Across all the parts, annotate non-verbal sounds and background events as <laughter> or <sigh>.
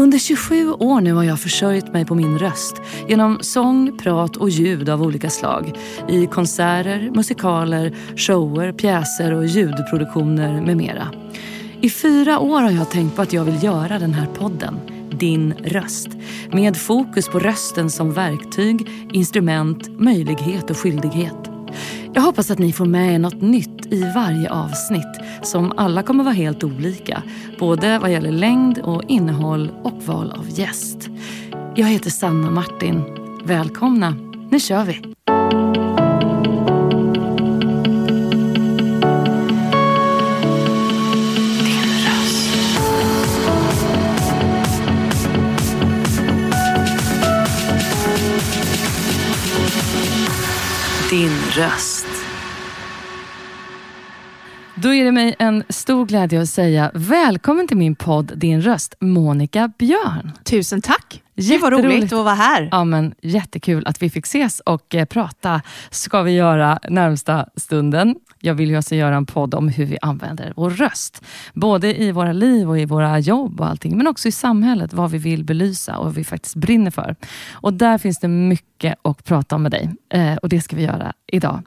Under 27 år nu har jag försörjt mig på min röst genom sång, prat och ljud av olika slag i konserter, musikaler, shower, pjäser och ljudproduktioner med mera. I fyra år har jag tänkt på att jag vill göra den här podden, Din röst. Med fokus på rösten som verktyg, instrument, möjlighet och skyldighet. Jag hoppas att ni får med er något nytt i varje avsnitt som alla kommer vara helt olika. Både vad gäller längd och innehåll och val av gäst. Jag heter Sanna Martin. Välkomna, nu kör vi! Din röst. Din röst. Då är det mig en stor glädje att säga välkommen till min podd Din röst, Monica Björn. Tusen tack! Det var roligt att vara här. Ja, men jättekul att vi fick ses och eh, prata ska vi göra närmsta stunden. Jag vill ju alltså göra en podd om hur vi använder vår röst. Både i våra liv och i våra jobb och allting, men också i samhället, vad vi vill belysa och vad vi faktiskt brinner för. Och där finns det mycket att prata om med dig eh, och det ska vi göra idag.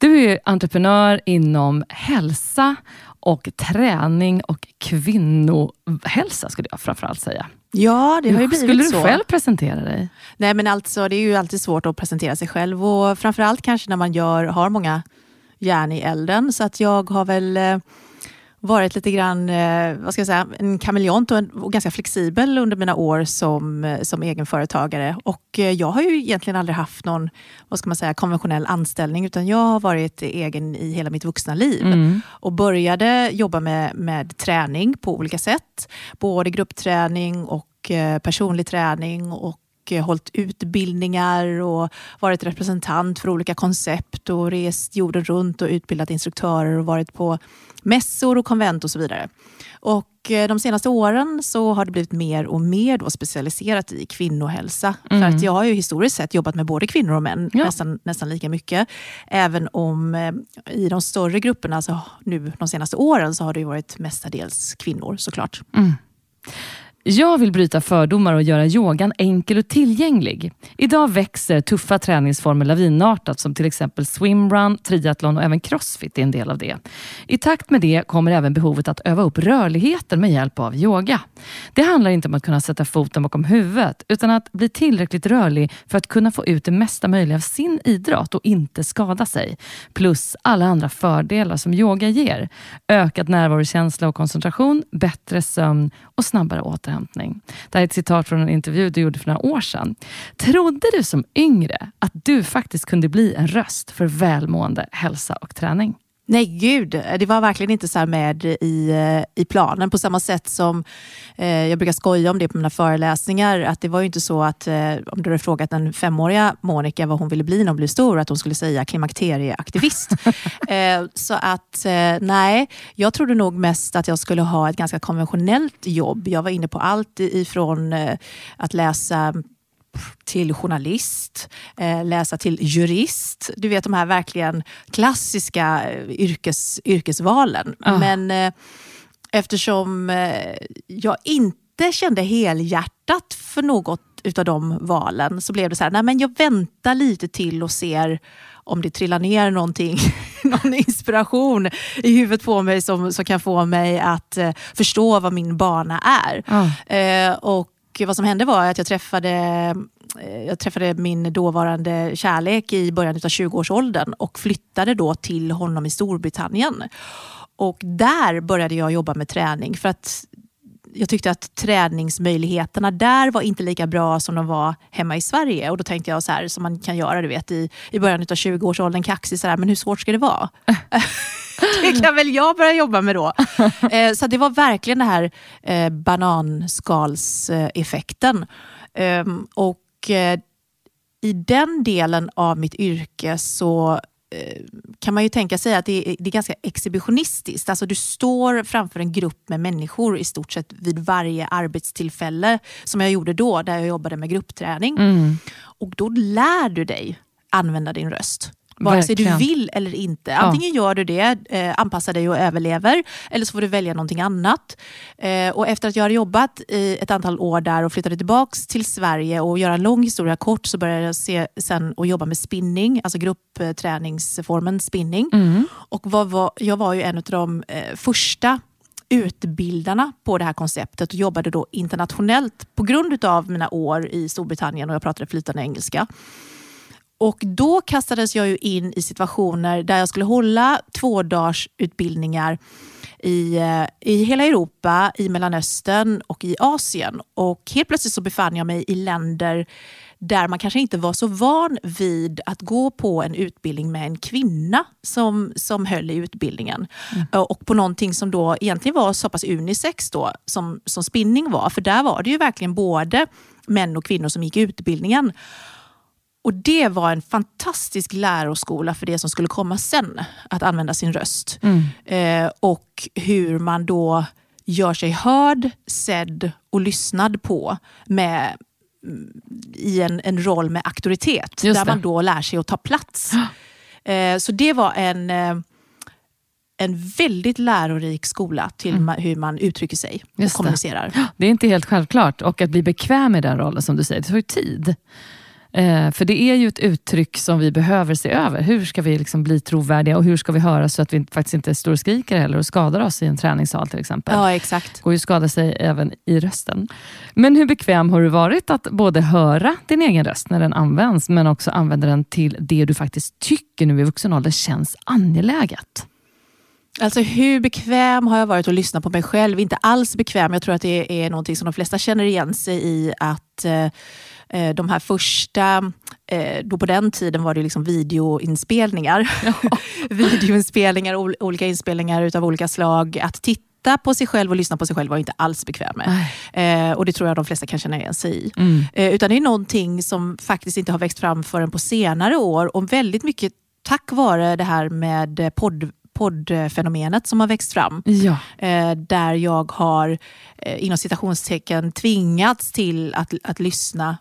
Du är entreprenör inom hälsa och träning och kvinnohälsa skulle jag framförallt säga. Ja, det har ju blivit Skulle du så. själv presentera dig? Nej, men alltså, det är ju alltid svårt att presentera sig själv och framförallt kanske när man gör, har många järn i elden. Så att jag har väl eh, varit lite grann, eh, vad ska jag säga, en kameleont och, en, och ganska flexibel under mina år som, eh, som egenföretagare. Och eh, jag har ju egentligen aldrig haft någon, vad ska man säga, konventionell anställning utan jag har varit egen i hela mitt vuxna liv. Mm. och började jobba med, med träning på olika sätt. Både gruppträning och personlig träning och eh, hållit utbildningar och varit representant för olika koncept och rest jorden runt och utbildat instruktörer och varit på mässor och konvent och så vidare. Och eh, de senaste åren så har det blivit mer och mer då specialiserat i kvinnohälsa. Mm. För att jag har ju historiskt sett jobbat med både kvinnor och män Ja. nästan, nästan lika mycket. Även om eh, i de större grupperna så nu de senaste åren så har det varit mestadels kvinnor såklart. Jag vill bryta fördomar och göra yogan enkel och tillgänglig. Idag växer tuffa träningsformer lavinartat som till exempel swimrun, triathlon och även crossfit är en del av det. I takt med det kommer även behovet att öva upp rörligheten med hjälp av yoga. Det handlar inte om att kunna sätta foten bakom huvudet utan att bli tillräckligt rörlig för att kunna få ut det mesta möjliga av sin idrott och inte skada sig. Plus alla andra fördelar som yoga ger. Ökad närvarokänsla och koncentration, bättre sömn och snabbare återhämtning. Det här är ett citat från en intervju du gjorde för några år sedan. Trodde du som yngre att du faktiskt kunde bli en röst för välmående, hälsa och träning? Nej gud, det var verkligen inte så med i, eh, i planen. På samma sätt som eh, jag brukar skoja om det på mina föreläsningar. Att det var ju inte så att eh, om du hade frågat den femåriga Monica vad hon ville bli när hon blev stor, att hon skulle säga klimakterieaktivist. <laughs> eh, så att eh, nej, jag trodde nog mest att jag skulle ha ett ganska konventionellt jobb. Jag var inne på allt ifrån eh, att läsa till journalist, eh, läsa till jurist. Du vet de här verkligen klassiska eh, yrkes, yrkesvalen. Ah. Men eh, eftersom jag inte kände helhjärtat för något utav de valen så blev det så här, nej men jag väntar lite till och ser om det trillar ner någonting, <laughs> någon inspiration i huvudet på mig som, som kan få mig att förstå vad min bana är. Ah. Eh, och vad som hände var att jag träffade, eh, jag träffade min dåvarande kärlek i början av 20-årsåldern och flyttade då till honom i Storbritannien. Och där började jag jobba med träning för att jag tyckte att träningsmöjligheterna där var inte lika bra som de var hemma i Sverige. Och då tänkte jag så här, som man kan göra du vet, i, i början av 20-årsåldern, kaxig, så här, men hur svårt ska det vara? <laughs> <laughs> det kan väl jag börja jobba med då. <laughs> Eh, så det var verkligen den här eh, bananskalseffekten. Ehm, och eh, i den delen av mitt yrke så eh, kan man ju tänka sig att det är, det är ganska exhibitionistiskt. Alltså du står framför en grupp med människor i stort sett vid varje arbetstillfälle som jag gjorde då, där jag jobbade med gruppträning. Mm. Och då lär du dig använda din röst. Vare sig du vill eller inte. Antingen gör du det, eh, anpassar dig och överlever, eller så får du välja någonting annat. Eh, och efter att jag har jobbat i ett antal år där och flyttade tillbaka till Sverige och göra en lång historia kort så började jag se, sen att jobba med spinning, alltså gruppträningsformen spinning. Mm. Och vad var, jag var ju en av de eh, första utbildarna på det här konceptet och jobbade då internationellt på grund av mina år i Storbritannien och jag pratade flytande engelska. Och då kastades jag ju in i situationer där jag skulle hålla två dagars utbildningar i, eh, i hela Europa, i Mellanöstern och i Asien. Och helt plötsligt så befann jag mig i länder där man kanske inte var så van vid att gå på en utbildning med en kvinna som, som höll i utbildningen. Eh, Och på någonting som då egentligen var så pass unisex då, som, som spinning var. För där var det ju verkligen både män och kvinnor som gick utbildningen. Och det var en fantastisk läroskola för det som skulle komma sen, att använda sin röst. Eh, och hur man då gör sig hörd, sedd och lyssnad på med, mm, i en, en roll med auktoritet. Just där det. man då lär sig att ta plats. Eh, så det var en, eh, en väldigt lärorik skola till ma- hur man uttrycker sig och Mm. Just det. kommunicerar. Det är inte helt självklart och att bli bekväm i den rollen som du säger, det tar ju tid. Eh, för det är ju ett uttryck som vi behöver se över. Hur ska vi liksom bli trovärdiga och hur ska vi höra så att vi faktiskt inte står och skriker heller och skadar oss i en träningssal till exempel. Ja, exakt. går ju att skada sig även i rösten. Men hur bekväm har du varit att både höra din egen röst när den används, men också använda den till det du faktiskt tycker nu i vuxen ålder känns angeläget? Alltså hur bekväm har jag varit att lyssna på mig själv? Inte alls bekväm. Jag tror att det är någonting som de flesta känner igen sig i. Att eh, eh, de här första, eh, då på den tiden var det liksom videoinspelningar. <laughs> videoinspelningar, ol- olika inspelningar utav olika slag. Att titta på sig själv och lyssna på sig själv var jag inte alls bekväm med. Eh, och det tror jag de flesta kan känna igen sig i. Mm. Eh, utan det är någonting som faktiskt inte har växt fram förrän på senare år och väldigt mycket tack vare det här med podd poddfenomenet som har växt fram. Ja, Eh, där jag har eh, inom citationstecken tvingats till att, att lyssna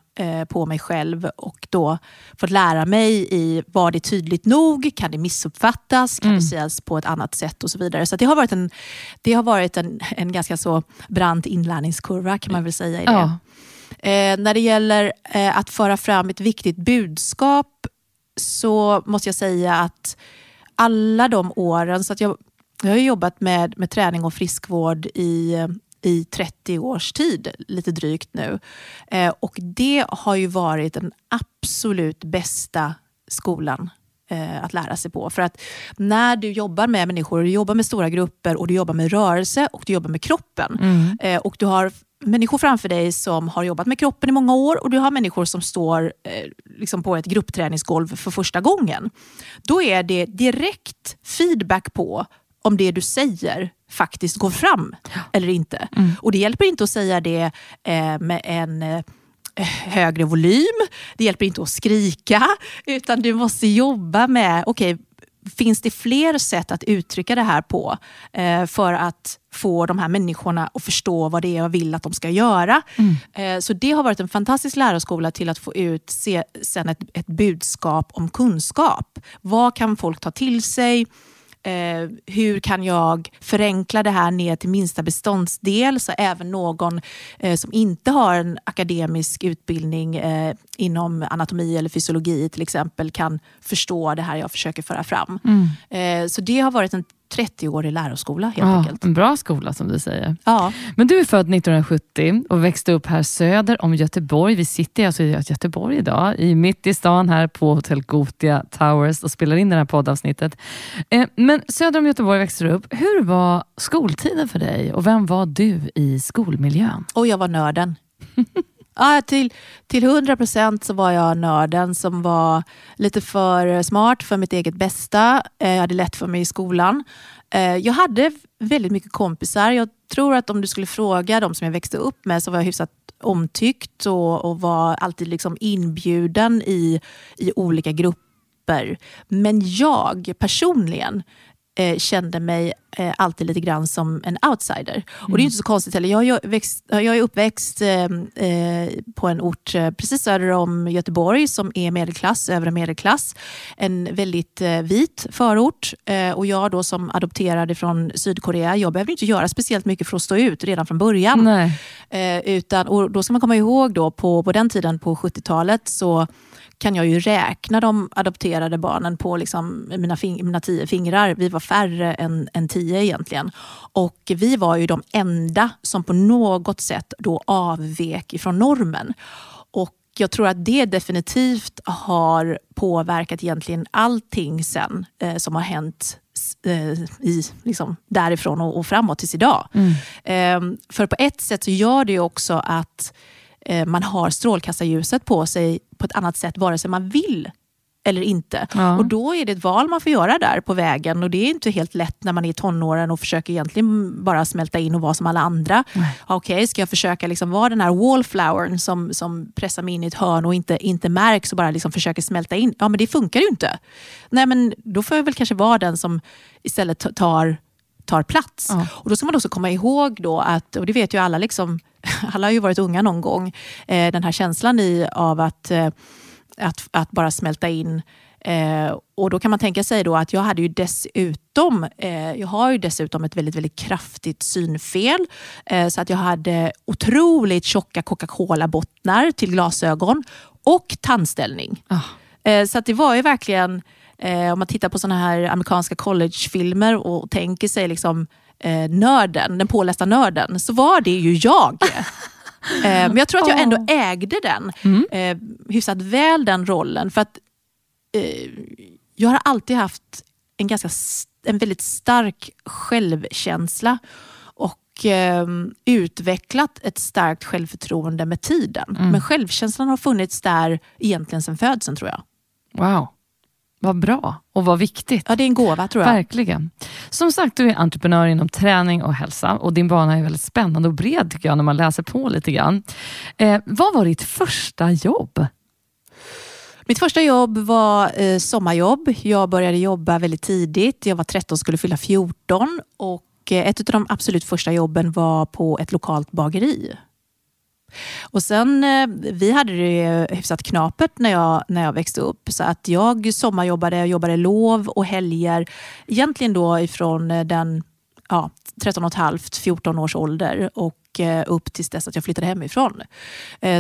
på mig själv och då fått lära mig i var det tydligt nog, kan det missuppfattas, kan Mm. det sägas på ett annat sätt och så vidare. Så det har varit en, det har varit en, en ganska så brant inlärningskurva kan man väl säga i det. ja. Eh, när det gäller eh, att föra fram ett viktigt budskap så måste jag säga att alla de åren, så att jag, jag har jobbat med, med träning och friskvård i, eh, i 30 års tid, lite drygt nu. Eh, och det har ju varit den absolut bästa skolan eh, att lära sig på. För att när du jobbar med människor, du jobbar med stora grupper och du jobbar med rörelse och du jobbar med kroppen. Mm. Eh, och du har människor framför dig som har jobbat med kroppen i många år och du har människor som står eh, liksom på ett gruppträningsgolv för första gången. Då är det direkt feedback på om det du säger faktiskt går fram eller inte. Och det hjälper inte att säga det eh, med en eh, högre volym. Det hjälper inte att skrika, utan du måste jobba med, okej, finns det fler sätt att uttrycka det här på eh, för att få de här människorna att förstå vad det är jag vill att de ska göra. Eh, så det har varit en fantastisk läroskola till att få ut se, sen ett, ett budskap om kunskap. Vad kan folk ta till sig? Eh, hur kan jag förenkla det här ner till minsta beståndsdel så även någon eh, som inte har en akademisk utbildning eh, inom anatomi eller fysiologi till exempel kan förstå det här jag försöker föra fram. Eh, så det har varit en 30-årig läroskola helt Ja, enkelt. en bra skola som du säger. Ja. Men du är född 1970 och växte upp här söder om Göteborg. Vi sitter alltså i Göteborg idag, i mitt i stan här på Hotel Gotia Towers och spelar in det här poddavsnittet. Eh, Men söder om Göteborg växte du upp. Hur var skoltiden för dig och vem var du i skolmiljön? Och jag var nörden. <laughs> Ja, till, till 100 procent så var jag nörden som var lite för smart för mitt eget bästa. Eh, jag hade lätt för mig i skolan. Eh, jag hade väldigt mycket kompisar. Jag tror att om du skulle fråga de som jag växte upp med så var jag hyfsat omtyckt och, och var alltid liksom inbjuden i, i olika grupper. Men jag personligen eh, kände mig eh, alltid lite grann som en outsider. Mm. Och det är mm. inte så konstigt heller. Jag, jag, växt, jag är uppväxt eh, eh, på en ort eh, precis söder om Göteborg som är medelklass, övre medelklass. En väldigt eh, vit förort. och jag då som adopterad från Sydkorea, jag behövde inte göra speciellt mycket för att stå ut redan från början. utan, och då ska man komma ihåg då på, på den tiden på 70-talet så kan jag ju räkna de adopterade barnen på liksom mina, mina tio fingrar. Vi var färre än, än tio egentligen. Och vi var ju de enda som på något sätt då avvek ifrån normen. Och jag tror att det definitivt har påverkat egentligen allting sen eh, som har hänt eh, i, liksom, därifrån och, och framåt tills idag. Mm. Eh, för på ett sätt så gör det också att man har strålkastarljuset på sig på ett annat sätt vare sig man vill eller inte. Ja. Och Då är det ett val man får göra där på vägen och det är inte helt lätt när man är i tonåren och försöker egentligen bara smälta in och vara som alla andra. Okej, okay, ska jag försöka liksom vara den här wallflowern som, som pressar mig in i ett hörn och inte, inte märks och bara liksom försöker smälta in? Ja, men det funkar ju inte. Nej, men då får jag väl kanske vara den som istället tar tar plats. Ja. Och Då ska man också komma ihåg då att, och det vet ju alla, liksom, <laughs> alla har ju varit unga någon gång, eh, den här känslan i av att, eh, att, att bara smälta in Eh, och då kan man tänka sig då att jag hade ju dessutom, eh, jag har ju dessutom ett väldigt, väldigt kraftigt synfel. Eh, så att jag hade otroligt tjocka Coca-Cola-bottnar till glasögon och tandställning. Oh. så att det var ju verkligen om man tittar på såna här amerikanska collegefilmer och tänker sig liksom, eh, nörden, den pålästa nörden, så var det ju jag. <laughs> eh, men jag tror att jag ändå ägde den mm. eh, hyfsat väl, den rollen. För att eh, jag har alltid haft en, ganska, en väldigt stark självkänsla och eh, utvecklat ett starkt självförtroende med tiden. Mm. Men självkänslan har funnits där egentligen sedan födseln tror jag. Wow. Vad bra och vad viktigt. Ja, det är en gåva tror jag. Verkligen. Som sagt, du är entreprenör inom träning och hälsa och din bana är väldigt spännande och bred tycker jag när man läser på lite grann. Eh, vad var ditt första jobb? Mitt första jobb var eh, sommarjobb. Jag började jobba väldigt tidigt. Jag var 13 och skulle fylla 14 och eh, ett av de absolut första jobben var på ett lokalt bageri. Och sen, eh, vi hade det hyfsat knapert när jag, när jag växte upp. Så att jag sommarjobbade, jag jobbade lov och helger. Egentligen då ifrån eh, den ja, 13,5-14 års ålder och eh, upp tills dess att jag flyttade hemifrån.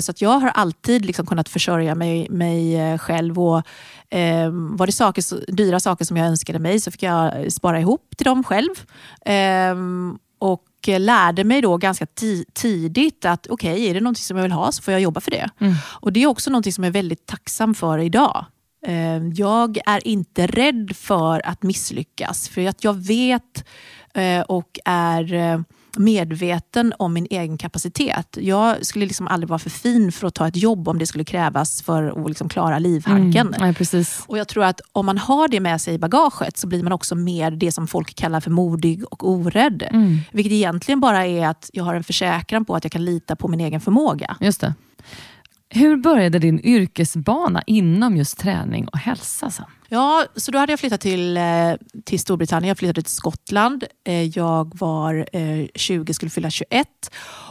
Så att jag har alltid liksom kunnat försörja mig, mig själv. Och, eh, var det saker, dyra saker som jag önskade mig så fick jag spara ihop till dem själv. Eh, och lärde mig då ganska tidigt att okej, okay, är det något som jag vill ha så får jag jobba för det. Mm. Och Det är också något som jag är väldigt tacksam för idag. Eh, jag är inte rädd för att misslyckas, för att jag vet eh, och är eh, medveten om min egen kapacitet. Jag skulle liksom aldrig vara för fin för att ta ett jobb om det skulle krävas för att liksom klara livhanken. Mm, ja, precis. Och Jag tror att om man har det med sig i bagaget så blir man också mer det som folk kallar för modig och orädd. Mm. Vilket egentligen bara är att jag har en försäkran på att jag kan lita på min egen förmåga. Just det. Hur började din yrkesbana inom just träning och hälsa? Sen? Ja, så då hade jag flyttat till, eh, till Storbritannien. Jag flyttade till Skottland. Eh, jag var eh, 20, skulle fylla 21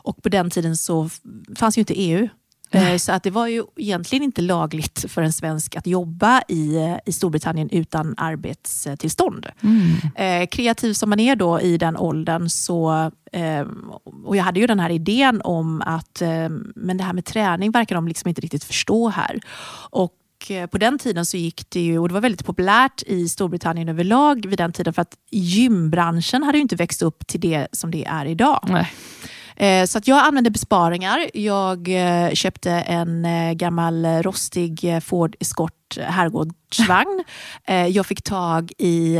och på den tiden så fanns ju inte EU. Nej. Så att det var ju egentligen inte lagligt för en svensk att jobba i, i Storbritannien utan arbetstillstånd. Mm. kreativ som man är då i den åldern så och jag hade ju den här idén om att men det här med träning verkar de liksom inte riktigt förstå här. Och Eh, på den tiden så gick det ju, och det var väldigt populärt i Storbritannien överlag vid den tiden för att gymbranschen hade ju inte växt upp till det som det är idag. Nej. Eh, så att jag använde besparingar. Jag eh, köpte en gammal rostig Ford Escort herrgårdsvagn. <laughs> Jag fick tag i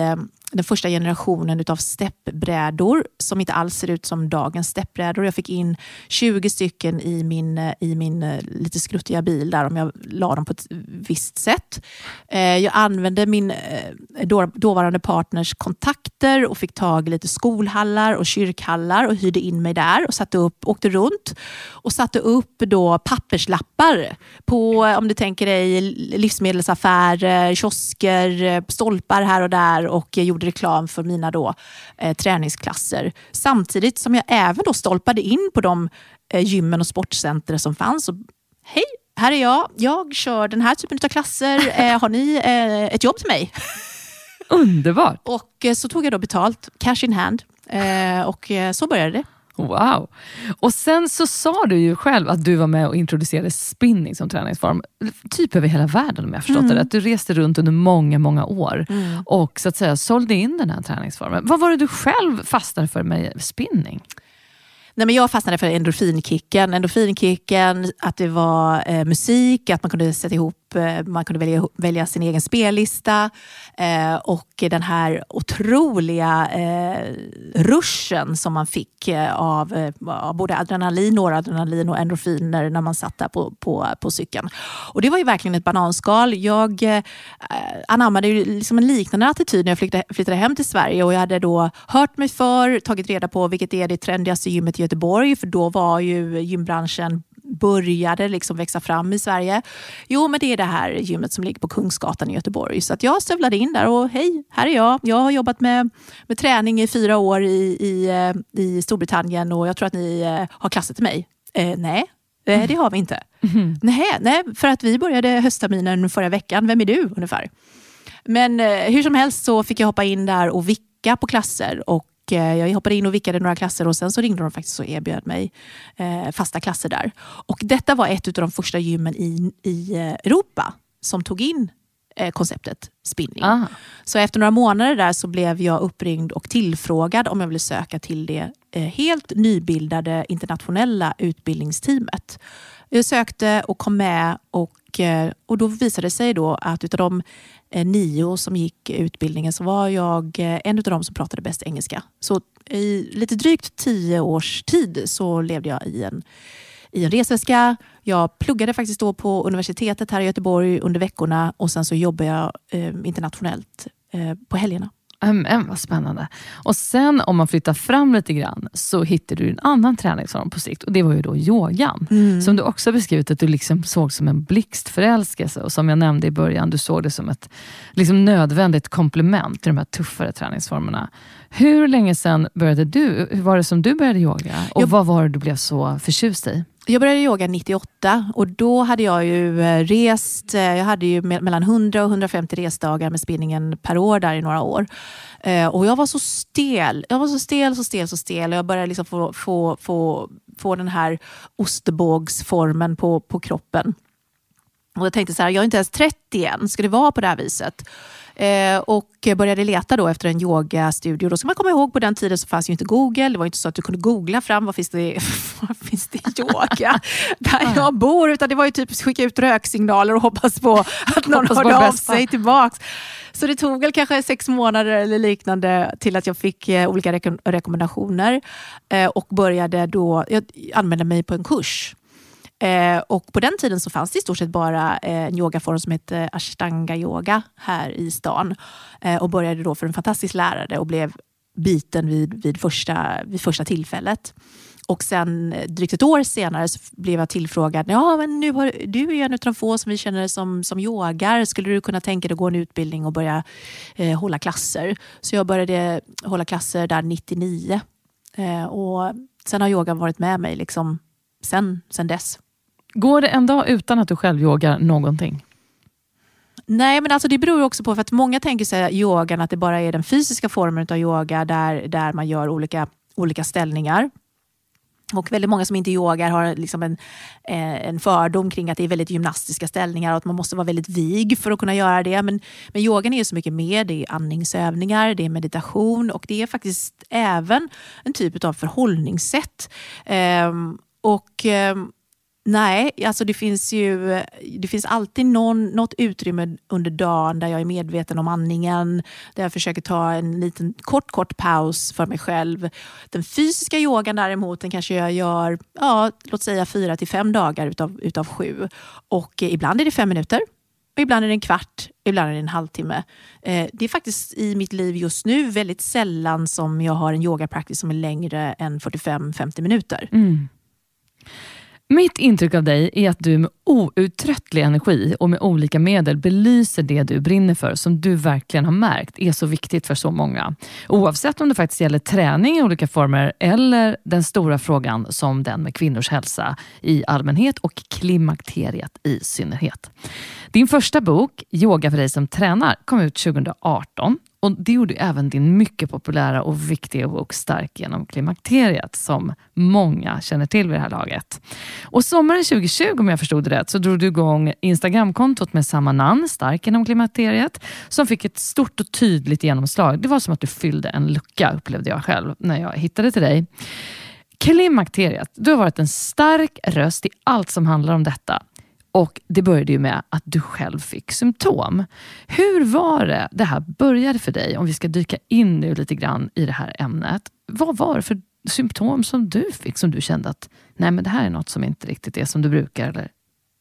den första generationen utav steppbrädor som inte alls ser ut som dagens steppbrädor. Jag fick in 20 stycken i min, i min eh, lite skruttiga bil där om jag la dem på ett visst sätt. Eh, jag använde min eh, dåvarande partners kontakter och fick tag i lite skolhallar och kyrkhallar och hyrde in mig där och satte upp, åkte runt och satte upp då papperslappar på, om du tänker dig livsmedelsaffärer, kiosker, stolpar här och där och gjorde reklam för mina då, eh, träningsklasser. Samtidigt som jag även då stolpade in på de eh, gymmen och sportcenter som fanns. Och, Hej, här är jag. Jag kör den här typen av klasser. <laughs> Eh, har ni eh, ett jobb till mig? Underbart! Och eh, så tog jag då betalt, cash in hand. Eh, och eh, så började det. Wow! Och sen så sa du ju själv att du var med och introducerade spinning som träningsform. Typ över hela världen om jag förstått Mm. det rätt. Du reste runt under många, många år och så att säga sålde in den här träningsformen. Vad var det du själv fastnade för med spinning? Nej, men jag fastnade för endorfinkicken. Endorfinkicken, att det var eh, musik, att man kunde sätta ihop, Eh, man kunde välja, välja sin egen spellista eh, och den här otroliga eh, ruschen som man fick eh, av, eh, av både adrenalin, noradrenalin och endorfiner när man satt där på, på, på cykeln. Och det var ju verkligen ett bananskal. Jag eh, anammade ju liksom en liknande attityd när jag flyttade, flyttade hem till Sverige och jag hade då hört mig för, tagit reda på vilket är det trendigaste gymmet i Göteborg, för då var ju gymbranschen började liksom växa fram i Sverige. Jo, men det är det här gymmet som ligger på Kungsgatan i Göteborg. Så att jag stövlade in där och hej, här är jag. Jag har jobbat med, med träning i fyra år i, i, eh, i Storbritannien och jag tror att ni eh, har klasser till mig. Eh, nej, eh, det har vi inte. Nej, nej, för att vi började höstterminen förra veckan. Vem är du ungefär? Men eh, hur som helst så fick jag hoppa in där och vicka på klasser. Och jag hoppade in och vickade några klasser och sen så ringde de faktiskt och erbjöd mig eh, fasta klasser där. Och detta var ett av de första gymmen i, i eh, Europa som tog in eh, konceptet spinning. Ah. Så efter några månader där så blev jag uppringd och tillfrågad om jag ville söka till det eh, helt nybildade internationella utbildningsteamet. Jag sökte och kom med och, eh, och då visade det sig då att utav de eh, Eh, nio som gick utbildningen så var jag eh, en av dem som pratade bäst engelska. Så i lite drygt tio års tid så levde jag i en i en resväska. Jag pluggade faktiskt då på universitetet här i Göteborg under veckorna och sen så jobbade jag eh, internationellt eh, på helgerna. Mm, vad spännande. Och sen om man flyttar fram lite grann så hittar du en annan träningsform på sikt och det var ju då yogan. Som du också beskrivit att du liksom såg som en blixtförälskelse och som jag nämnde i början, du såg det som ett liksom nödvändigt komplement till de här tuffare träningsformerna. Hur länge sedan började du? Hur var det som du började yoga? Och Jag- vad var det du blev så förtjust i? Jag började yoga 98 och då hade jag ju eh, rest, eh, jag hade ju mellan 100 och 150 resdagar med spinningen per år där i några år. Eh, och jag var så stel, jag var så stel, så stel, så stel och jag började liksom få, få, få, få den här ostbågsformen på, på kroppen. Och jag tänkte så här, jag är inte ens 30 än, ska det vara på det här viset? Eh, och började leta då efter en yogastudio. Då ska man komma ihåg, på den tiden så fanns ju inte Google. Det var inte så att du kunde googla fram vad finns det, <laughs> vad finns det yoga <laughs> där jag bor. Utan det var ju typ skicka ut röksignaler och hoppas på att någon Hoppas hörde av sig tillbaks. Så det tog väl kanske sex månader eller liknande till att jag fick eh, olika reko- rekommendationer. Eh, och började då, jag anmälde mig på en kurs. Eh, och på den tiden så fanns det i stort sett bara eh, en yogaform som hette ashtanga yoga här i stan. Eh, och började då för en fantastisk lärare och blev biten vid, vid, första, vid första tillfället. Och sen eh, drygt ett år senare så blev jag tillfrågad. Ja, men nu har, du är ju en av de få som vi känner som, som yogar. Skulle du kunna tänka dig att gå en utbildning och börja eh, hålla klasser? Så jag började hålla klasser där 99. Eh, och sen har yogan varit med mig liksom sen, sen dess. Går det en dag utan att du själv yogar någonting? Nej, men alltså det beror också på för att många tänker sig yogan att det bara är den fysiska formen av yoga där, där man gör olika, olika ställningar. Och väldigt många som inte yogar har liksom en, eh, en fördom kring att det är väldigt gymnastiska ställningar och att man måste vara väldigt vig för att kunna göra det. Men, men yogan är ju så mycket mer. Det är andningsövningar, det är meditation och det är faktiskt även en typ av förhållningssätt. Ehm, och ehm, Nej, alltså det finns ju det finns alltid någon, något utrymme under dagen där jag är medveten om andningen, där jag försöker ta en liten kort, kort paus för mig själv. Den fysiska yogan däremot, den kanske jag gör, ja, låt säga fyra till fem dagar utav, utav sju. Och eh, ibland är det fem minuter, och ibland är det en kvart, ibland är det en halvtimme. Eh, det är faktiskt i mitt liv just nu väldigt sällan som jag har en yogapractice som är längre än 45-50 minuter. Mm. Mitt intryck av dig är att du med outtröttlig energi och med olika medel belyser det du brinner för, som du verkligen har märkt är så viktigt för så många. Oavsett om det faktiskt gäller träning i olika former eller den stora frågan som den med kvinnors hälsa i allmänhet och klimakteriet i synnerhet. Din första bok, Yoga för dig som tränar, kom ut 2018 och det gjorde även din mycket populära och viktiga bok Stark genom klimakteriet, som många känner till vid det här laget. Och sommaren 2020, om jag förstod det rätt, så drog du igång Instagramkontot med samma namn, Stark genom klimakteriet, som fick ett stort och tydligt genomslag. Det var som att du fyllde en lucka, upplevde jag själv, när jag hittade till dig. Klimakteriet, du har varit en stark röst i allt som handlar om detta. Och Det började ju med att du själv fick symptom. Hur var det det här började för dig? Om vi ska dyka in nu lite grann i det här ämnet. Vad var det för symptom som du fick som du kände att nej men det här är något som inte riktigt är som du brukar? Eller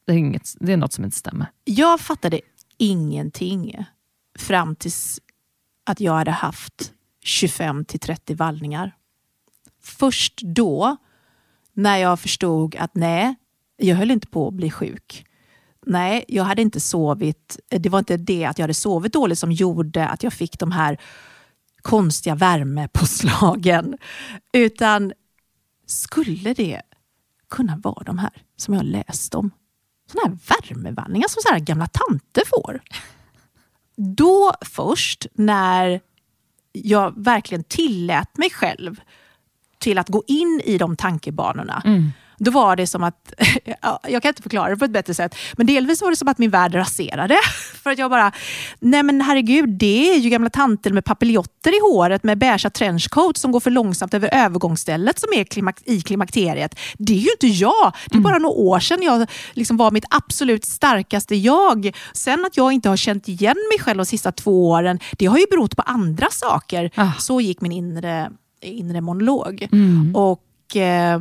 det är, inget, det är något som inte stämmer. Jag fattade ingenting fram tills att jag hade haft 25 till 30 vallningar. Först då, när jag förstod att nej, jag höll inte på att bli sjuk. Nej, jag hade inte sovit. Det var inte det att jag hade sovit dåligt som gjorde att jag fick de här konstiga värmepåslagen. Utan skulle det kunna vara de här som jag läst om? Såna här värmevandringar som så här gamla tanter får. Då först, när jag verkligen tillät mig själv till att gå in i de tankebanorna. Mm då var det som att, <laughs> jag kan inte förklara det på ett bättre sätt, men delvis var det som att min värld raserade. <laughs> För att jag bara, nej men herregud, det är ju gamla tanter med papiljotter i håret med beiga trenchcoat som går för långsamt över övergångsstället som är klimak i klimakteriet. Det är ju inte jag. Det är mm. bara några år sedan jag liksom var mitt absolut starkaste jag. Sen att jag inte har känt igen mig själv de sista två åren, det har ju berott på andra saker. Ah. Så gick min inre, inre monolog. Mm. Och... Eh,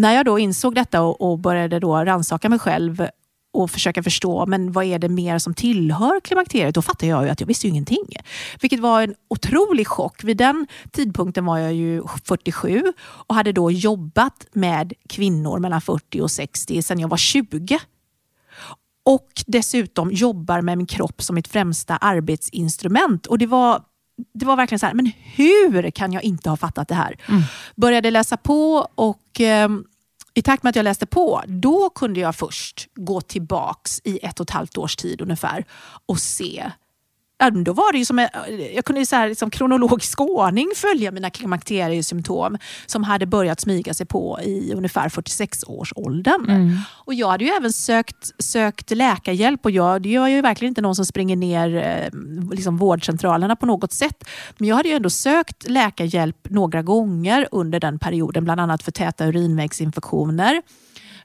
när jag då insåg detta och, och började då rannsaka mig själv och försöka förstå men vad är det mer som tillhör klimakteriet, då fattade jag ju att jag visste ingenting. Vilket var en otrolig chock. Vid den tidpunkten var jag ju 47 och hade då jobbat med kvinnor mellan 40 och 60 sedan jag var 20. Och dessutom jobbar med min kropp som mitt främsta arbetsinstrument. Och det var det var verkligen så här, men hur kan jag inte ha fattat det här? Mm. Började läsa på och eh, i takt med att jag läste på, då kunde jag först gå tillbaks i ett och ett halvt års tid ungefär och se då var det ju som en, jag kunde så här, liksom kronologisk ordning följa mina klimakteriesymptom som hade börjat smyga sig på i ungefär 46-årsåldern. Mm. Och jag hade ju även sökt, sökt läkarhjälp och jag, jag är ju verkligen inte någon som springer ner eh, liksom vårdcentralerna på något sätt. Men jag hade ju ändå sökt läkarhjälp några gånger under den perioden, bland annat för täta urinvägsinfektioner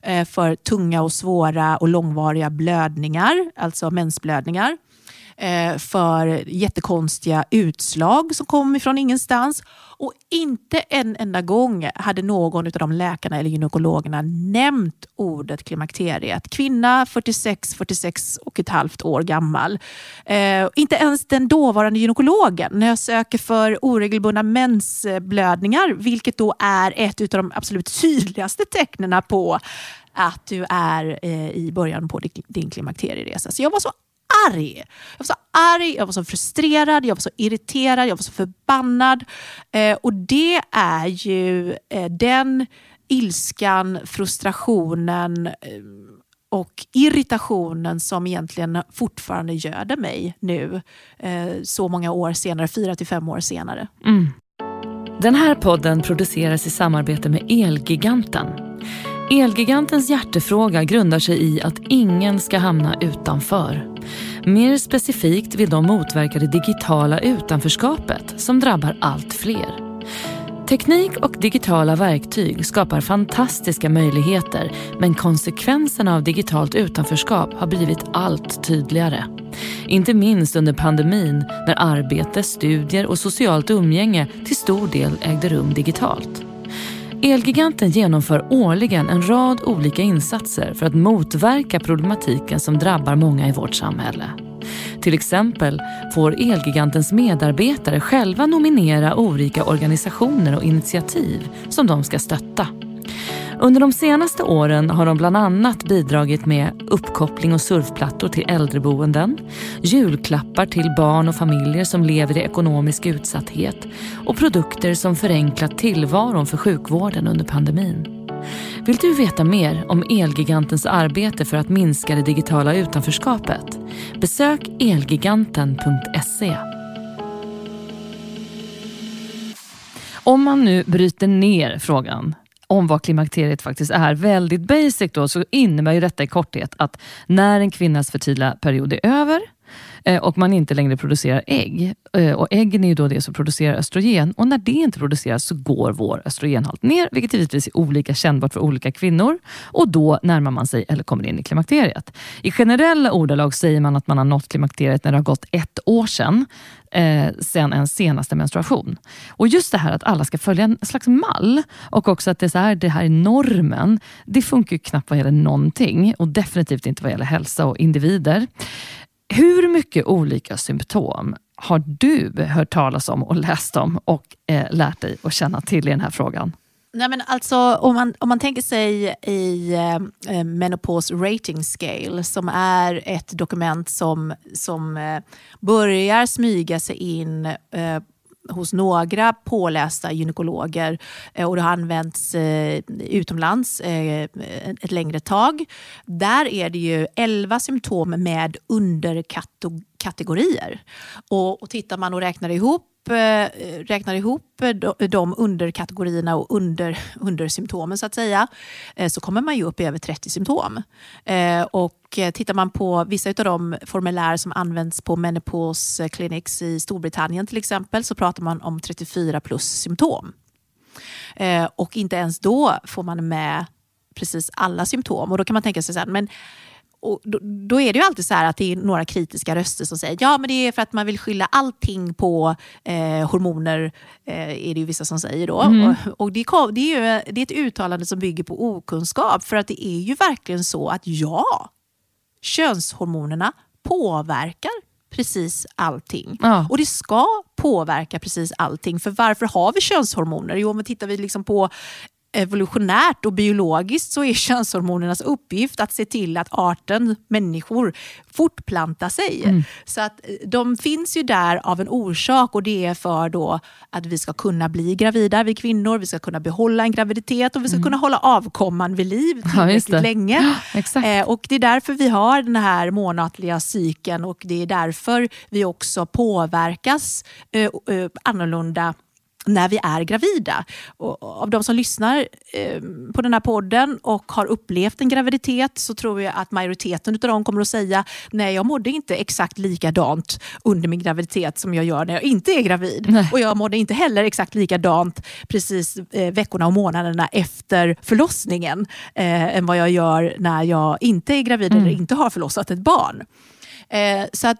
eh, för tunga och svåra och långvariga blödningar, alltså mensblödningar Eh, för jättekonstiga utslag som kom ifrån ingenstans. Och inte en enda gång hade någon av de läkarna eller gynekologerna nämnt ordet klimakteriet. Kvinna 46, 46 och ett halvt år gammal. Eh, inte ens den dåvarande gynekologen. När jag söker för oregelbundna mensblödningar, vilket då är ett av de absolut tydligaste tecknen på att du är eh, i början på din klimakterieresa. Så jag var så arg. Jag var så arg, jag var så frustrerad, jag var så irriterad, jag var så förbannad. Eh, och det är ju eh, den ilskan, frustrationen eh, och irritationen som egentligen fortfarande göder mig nu eh, så många år senare, fyra till fem år senare. Mm. Den här podden produceras i samarbete med Elgiganten. Elgigantens hjärtefråga grundar sig i att ingen ska hamna utanför. Mer specifikt vill de motverka det digitala utanförskapet som drabbar allt fler. Teknik och digitala verktyg skapar fantastiska möjligheter men konsekvenserna av digitalt utanförskap har blivit allt tydligare. Inte minst under pandemin när arbete, studier och socialt umgänge till stor del ägde rum digitalt. Elgiganten genomför årligen en rad olika insatser för att motverka problematiken som drabbar många i vårt samhälle. Till exempel får Elgigantens medarbetare själva nominera olika organisationer och initiativ som de ska stötta. Under de senaste åren har de bland annat bidragit med uppkoppling och surfplattor till äldreboenden, julklappar till barn och familjer som lever i ekonomisk utsatthet och produkter som förenklat tillvaron för sjukvården under pandemin. Vill du veta mer om Elgigantens arbete för att minska det digitala utanförskapet? Besök elgiganten.se. Om man nu bryter ner frågan om vad klimakteriet faktiskt är, väldigt basic då, så innebär ju detta i korthet att när en kvinnas fertila period är över eh, och man inte längre producerar ägg. Eh, och Äggen är ju då det som producerar östrogen och när det inte produceras så går vår östrogenhalt ner, vilket givetvis är olika kännbart för olika kvinnor. Och då närmar man sig eller kommer in i klimakteriet. I generella ordalag säger man att man har nått klimakteriet när det har gått ett år sedan eh, sen en senaste menstruation. Och just det här att alla ska följa en slags mall och också att det, är så här, det här är normen, det funkar ju knappt vad gäller någonting och definitivt inte vad gäller hälsa och individer. Hur mycket olika symptom har du hört talas om och läst om och eh, lärt dig att känna till i den här frågan? Nej, men alltså, om, man, om man tänker sig i eh, eh Menopause Rating Scale som är ett dokument som, som eh, börjar smyga sig in eh, hos några pålästa gynekologer eh, och det har använts eh, utomlands ett längre tag. Där är det ju 11 symptom med kategorier. Och, och tittar man och räknar ihop eh, räknar ihop de underkategorierna och under, <laughs> undersymptomen så att säga, eh, så kommer man ju upp i över 30 symptom. Eh, och tittar man på vissa av de formulär som används på Menopause Clinics i Storbritannien till exempel så pratar man om 34 plus symptom. Och inte ens då får man med precis alla symptom. Och då kan man tänka sig så här, men och då, då, är det ju alltid så att det är några kritiska röster som säger ja men det är för att man vill skylla allting på eh, hormoner, eh, är det ju vissa som säger då. Mm. Och, och det, det, är ju, det är ett uttalande som bygger på okunskap för att det är ju verkligen så att ja, könshormonerna påverkar precis allting. Ja. Och det ska påverka precis allting. För varför har vi könshormoner? Jo, om vi tittar vi liksom på evolutionärt och biologiskt så är <laughs> könshormonernas uppgift att se till att arten människor fortplantar sig. Mm. Så att eh, de finns ju där av en orsak och det är för då att vi ska kunna bli gravida, vi kvinnor, vi ska kunna behålla en graviditet och vi ska mm. kunna hålla avkomman vid liv tillräckligt <gasps> ja, länge. Ja, eh, och Det är därför vi har den här månatliga cykeln och det är därför vi också påverkas eh, eh, annorlunda när vi är gravida. Och av de som lyssnar eh, på den här podden och har upplevt en graviditet så tror jag att majoriteten av dem kommer att säga nej, jag mådde inte exakt likadant under min graviditet som jag gör när jag inte är gravid. Nej. Och jag mådde inte heller exakt likadant precis eh, veckorna och månaderna efter förlossningen eh, än vad jag gör när jag inte är gravid mm. eller inte har förlossat ett barn. Eh, så att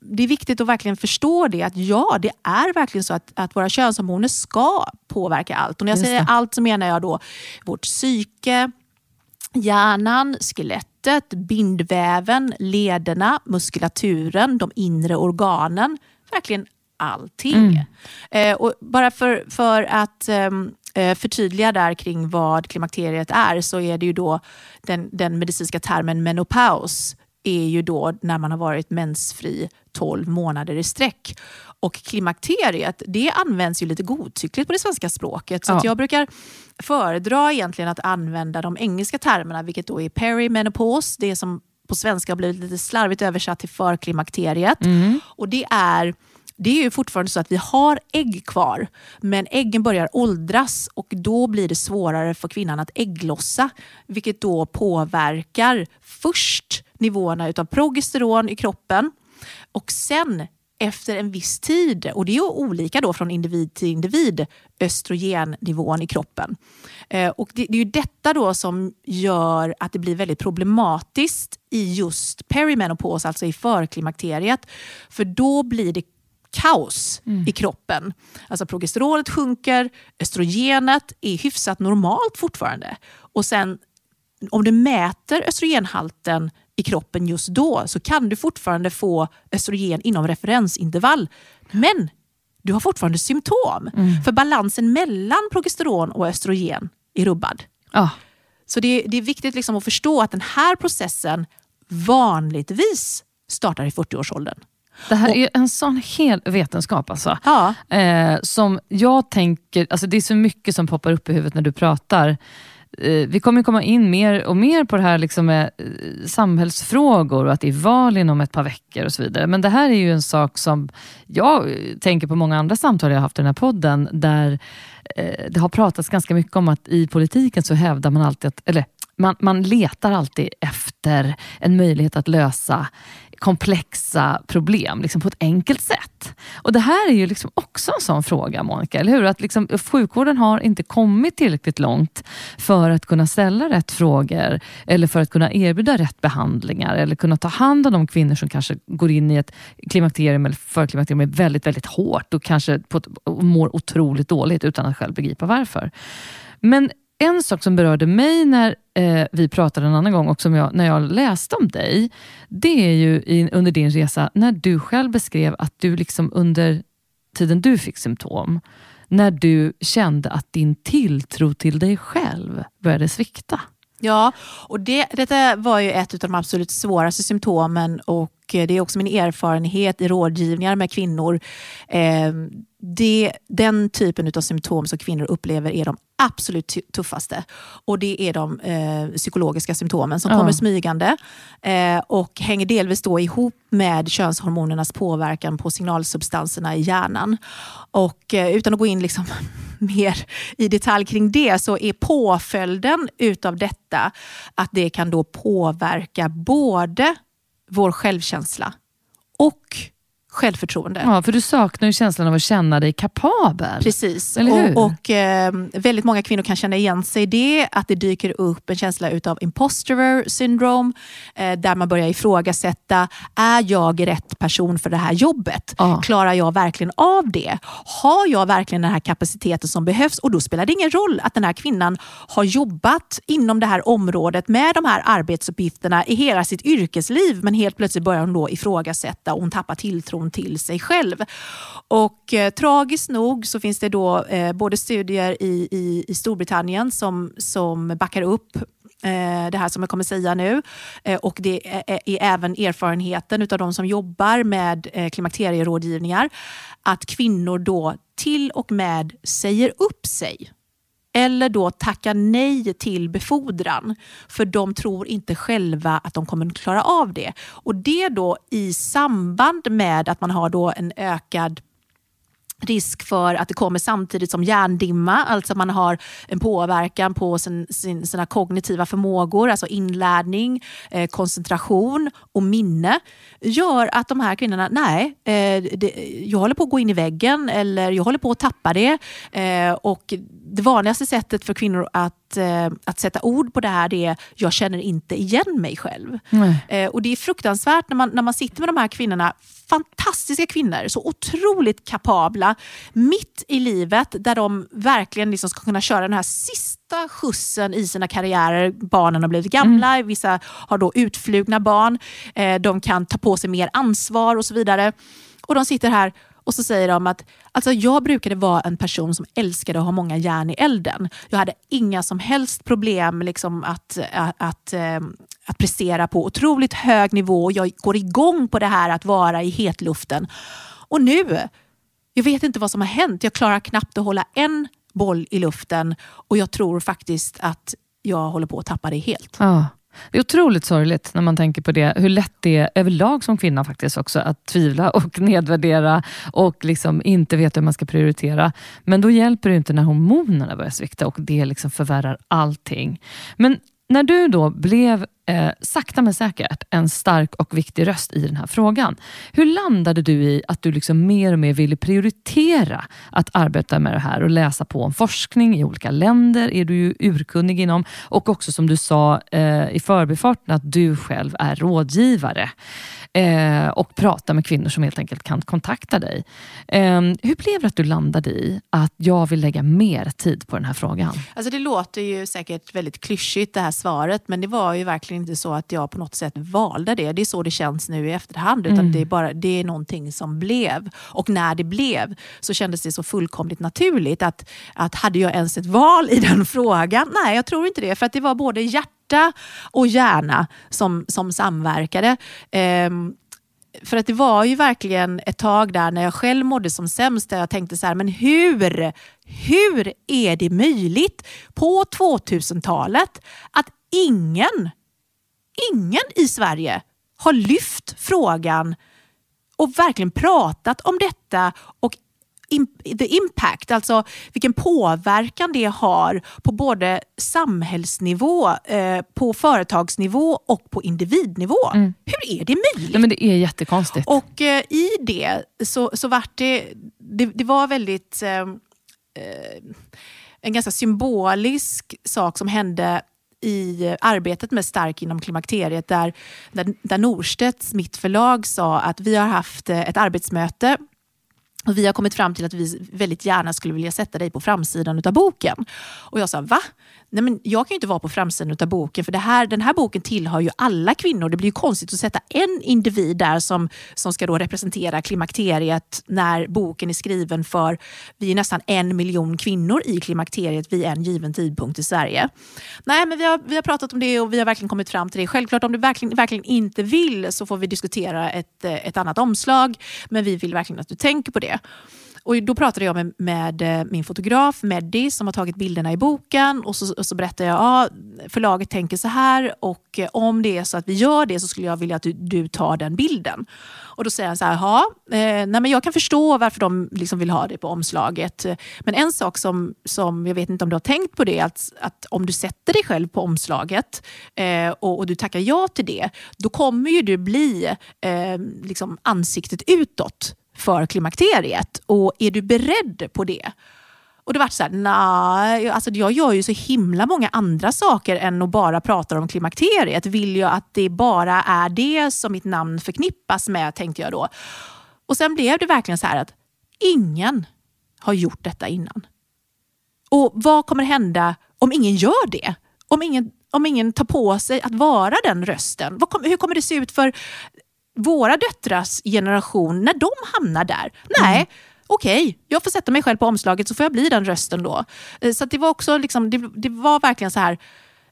det är viktigt att verkligen förstå det, att ja, det är verkligen så att, att våra könshormoner ska påverka allt. Och när jag säger allt så menar jag då vårt psyke, hjärnan, skelettet, bindväven, lederna, muskulaturen, de inre organen. Verkligen allting. Mm. Eh, och bara för, för att ehm, eh, förtydliga där kring vad klimakteriet är så är det ju då den, den medicinska termen menopaus är ju då när man har varit mensfri 12 månader i sträck. Och klimakteriet det används ju lite godtyckligt på det svenska språket. Så ja. jag brukar föredra egentligen att använda de engelska termerna, vilket då är perimenopause, det som på svenska har blivit lite slarvigt översatt till förklimakteriet. Mm. Och det är det är ju fortfarande så att vi har ägg kvar, men äggen börjar åldras och då blir det svårare för kvinnan att ägglossa, vilket då påverkar först nivåerna av progesteron i kroppen och sen efter en viss tid, och det är olika då från individ till individ, östrogennivån i kroppen. Eh, och det, är ju detta då som gör att det blir väldigt problematiskt i just perimenopos, alltså i förklimakteriet. För då blir det kaos mm. i kroppen. Alltså progesteronet sjunker, östrogenet är hyfsat normalt fortfarande. Och sen om du mäter östrogenhalten i kroppen just då så kan du fortfarande få östrogen inom referensintervall. Men du har fortfarande symptom. Mm. För balansen mellan progesteron och östrogen är rubbad. Oh. Så det, det är viktigt liksom att förstå att den här processen vanligtvis startar i 40-årsåldern. Det här är en sån hel vetenskap alltså. Ja. Eh, som jag tänker, alltså det är så mycket som poppar upp i huvudet när du pratar. Eh, vi kommer komma in mer och mer på det här liksom med eh, samhällsfrågor och att det är val inom ett par veckor och så vidare. Men det här är ju en sak som jag eh, tänker på många andra samtal jag haft i den här podden, där eh, det har pratats ganska mycket om att i politiken så hävdar man alltid att, eller man, man letar alltid efter en möjlighet att lösa komplexa problem liksom på ett enkelt sätt. Och Det här är ju liksom också en sån fråga, Monica. Eller hur? Att liksom, sjukvården har inte kommit tillräckligt långt för att kunna ställa rätt frågor eller för att kunna erbjuda rätt behandlingar eller kunna ta hand om de kvinnor som kanske går in i ett klimakterium eller förklimakterium väldigt, väldigt hårt och kanske på ett, och mår otroligt dåligt utan att själv begripa varför. Men en sak som berörde mig när eh, vi pratade en annan gång och som jag, när jag läste om dig, det är ju i, under din resa när du själv beskrev att du liksom under tiden du fick symptom, när du kände att din tilltro till dig själv började svikta. Ja, och det, detta var ju ett av de absolut svåraste symptomen och det är också min erfarenhet i rådgivningar med kvinnor. Eh, det, den typen av symptom som kvinnor upplever är de absolut tuffaste. Och det är de eh, psykologiska symptomen som ja. kommer smygande eh, och hänger delvis då ihop med könshormonernas påverkan på signalsubstanserna i hjärnan. Och eh, utan att gå in liksom <laughs> mer i detalj kring det så är påföljden utav detta att det kan då påverka både vår självkänsla och självförtroende. Ja, för du saknar ju känslan av att känna dig kapabel. Precis, och, och eh, väldigt många kvinnor kan känna igen sig i det, att det dyker upp en känsla utav imposter syndrome, eh, där man börjar ifrågasätta, är jag rätt person för det här jobbet? Ja. Klarar jag verkligen av det? Har jag verkligen den här kapaciteten som behövs? Och då spelar det ingen roll att den här kvinnan har jobbat inom det här området med de här arbetsuppgifterna i hela sitt yrkesliv, men helt plötsligt börjar hon då ifrågasätta och hon tappar tilltron till sig själv. Och eh, tragiskt nog så finns det då eh, både studier i, i, i Storbritannien som, som backar upp eh, det här som jag kommer säga nu. Eh, och det är, även erfarenheten av de som jobbar med eh, klimakterierådgivningar. Att kvinnor då till och med säger upp sig eller då tacka nej till befordran för de tror inte själva att de kommer klara av det. Och Det då i samband med att man har då en ökad risk för att det kommer samtidigt som hjärndimma, alltså man har en påverkan på sin, sin, sina kognitiva förmågor, alltså inlärning, eh, koncentration och minne, gör att de här kvinnorna, nej, eh, det, jag håller på att gå in i väggen eller jag håller på att tappa det. Eh, och det vanligaste sättet för kvinnor att, eh, att sätta ord på det här är jag känner inte igen mig själv. Mm. och Det är fruktansvärt när man, när man sitter med de här kvinnorna, fantastiska kvinnor, så otroligt kapabla, mitt i livet där de verkligen liksom ska kunna köra den här sista skjutsen i sina karriärer. Barnen har blivit gamla, mm. vissa har då utflugna barn, eh, de kan ta på sig mer ansvar och så vidare. Och de sitter här och så säger de att alltså jag brukade vara en person som älskade att ha många järn i elden. Jag hade inga som helst problem liksom att, att, att, att prestera på otroligt hög nivå. Jag går igång på det här att vara i hetluften. Och nu, jag vet inte vad som har hänt. Jag klarar knappt att hålla en boll i luften och jag tror faktiskt att jag håller på att tappa det helt. Ja. Det är otroligt sorgligt när man tänker på det, hur lätt det är överlag som kvinna faktiskt också att tvivla och <laughs> nedvärdera och liksom inte veta hur man ska prioritera. Men då hjälper det inte när hormonerna börjar svikta och det liksom förvärrar allting. Men när du då blev eh, sakta men säkert en stark och viktig röst i den här frågan. Hur landade du i att du liksom mer och mer ville prioritera att arbeta med det här och läsa på om forskning i olika länder, är du ju urkunnig inom och också som du sa eh, i förbifarten att du själv är rådgivare eh, och prata med kvinnor som helt enkelt kan kontakta dig. Eh, hur blev det att du landade i att jag vill lägga mer tid på den här frågan? Alltså det låter ju säkert väldigt klyschigt det här svaret, men det var ju verkligen inte så att jag på något sätt valde det. Det är så det känns nu i efterhand, utan mm. det, är bara, det är någonting som blev. Och när det blev så kändes det så fullkomligt naturligt att, att hade jag ens ett val i den <laughs> frågan? Nej, jag tror inte det. För att det var både hjärta och hjärna som, som samverkade. Um, för att det var ju verkligen ett tag där när jag själv mådde som sämst, där jag tänkte så här, men hur, hur är det möjligt på 2000-talet att ingen, ingen i Sverige har lyft frågan och verkligen pratat om detta och the impact, alltså vilken påverkan det har på både samhällsnivå, eh, på företagsnivå och på individnivå. Mm. Hur är det möjligt? Nej, men det är jättekonstigt. Och eh, i det så, så vart det, det, det var väldigt eh, eh en ganska symbolisk sak som hände i arbetet med Stark inom klimakteriet där, där, där Norstedts, mitt förlag, sa att vi har haft ett arbetsmöte och vi har kommit fram till att vi väldigt gärna skulle vilja sätta dig på framsidan av boken. Och jag sa, va? Nej, men jag kan ju inte vara på framsidan av boken för det här, den här boken tillhör ju alla kvinnor. Det blir ju konstigt att sätta en individ där som, som ska då representera klimakteriet när boken är skriven för, vi är nästan en miljon kvinnor i klimakteriet vid en given tidpunkt i Sverige. Nej, men vi har, vi har pratat om det och vi har verkligen kommit fram till det. Självklart om du verkligen, verkligen inte vill så får vi diskutera ett, ett annat omslag. Men vi vill verkligen att du tänker på det. Och då pratade jag med, med eh, min fotograf Meddi som har tagit bilderna i boken och så, och så berättade jag att ja, förlaget tänker så här och eh, om det är så att vi gör det så skulle jag vilja att du, du tar den bilden. Och Då säger han så här, ja, eh, nej, men jag kan förstå varför de liksom vill ha det på omslaget. Men en sak som, som jag vet inte om du har tänkt på det, att, att om du sätter dig själv på omslaget eh, och, och, du tackar ja till det, då kommer ju du bli eh, liksom ansiktet utåt för klimakteriet. Och är du beredd på det? Och det var så här, nej, alltså jag gör ju så himla många andra saker än att bara prata om klimakteriet. Vill jag att det bara är det som mitt namn förknippas med, tänkte jag då. Och sen blev det verkligen så här att ingen har gjort detta innan. Och vad kommer hända om ingen gör det? Om ingen, om ingen tar på sig att vara den rösten? Kom, hur kommer det se ut för våra döttrars generation, när de hamnar där, nej, mm. okej, okay, jag får sätta mig själv på omslaget så får jag bli den rösten då. Eh, så det var också liksom, det, det, var verkligen så här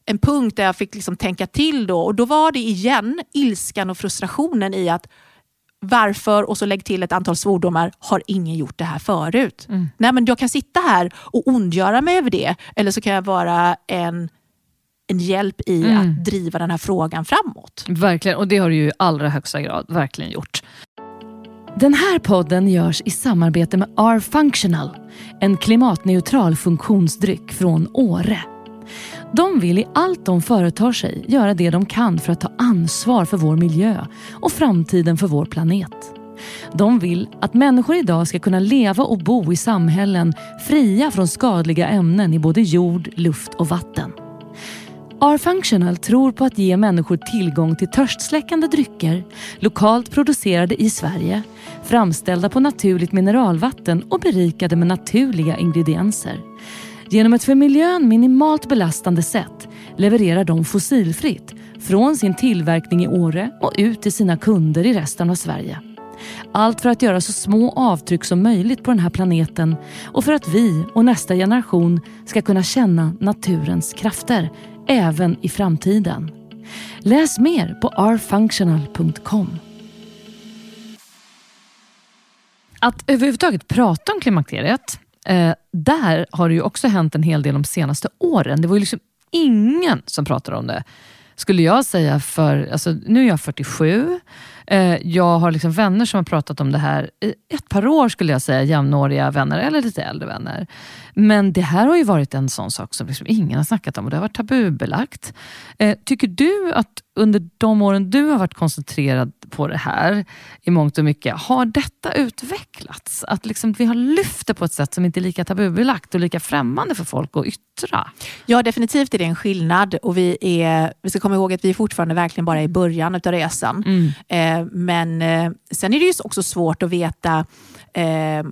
en punkt där jag fick liksom tänka till då och då var det igen ilskan och frustrationen i att varför, och så lägg till ett antal svordomar, har ingen gjort det här förut? Mm. Nej, men jag kan sitta här och ondgöra mig över det, eller så kan jag vara en en hjälp i mm. att driva den här frågan framåt. Verkligen, och det har du ju i allra högsta grad verkligen gjort. Den här podden görs i samarbete med R-Functional, en klimatneutral funktionsdryck från Åre. De vill i allt de företar sig göra det de kan för att ta ansvar för vår miljö och framtiden för vår planet. De vill att människor idag ska kunna leva och bo i samhällen fria från skadliga ämnen i både jord, luft och vatten. R-Functional tror på att ge människor tillgång till törstsläckande drycker, lokalt producerade i Sverige, framställda på naturligt mineralvatten och berikade med naturliga ingredienser. Genom ett för miljön minimalt belastande sätt levererar de fossilfritt från sin tillverkning i Åre och ut till sina kunder i resten av Sverige. Allt för att göra så små avtryck som möjligt på den här planeten och för att vi och nästa generation ska kunna känna naturens krafter även i framtiden. Läs mer på rfunctional.com. Att överhuvudtaget prata om klimakteriet, eh, där har det ju också hänt en hel del de senaste åren. Det var ju liksom ingen som pratade om det, skulle jag säga, för alltså, nu är jag 47. Eh, jag har liksom vänner som har pratat om det här i ett par år, skulle jag säga, jämnåriga vänner eller lite äldre vänner. Men det här har ju varit en sån sak som liksom ingen har snackat om och det har varit tabubelagt. Eh, tycker du att under de åren du har varit koncentrerad på det här i mångt och mycket, har detta utvecklats? Att liksom vi har lyft det på ett sätt som inte är lika tabubelagt och lika främmande för folk att yttra? Ja, definitivt är det en skillnad och vi, är, vi ska komma ihåg att vi är fortfarande verkligen bara i början av resan. Mm. men sen är det ju också svårt att veta Eh,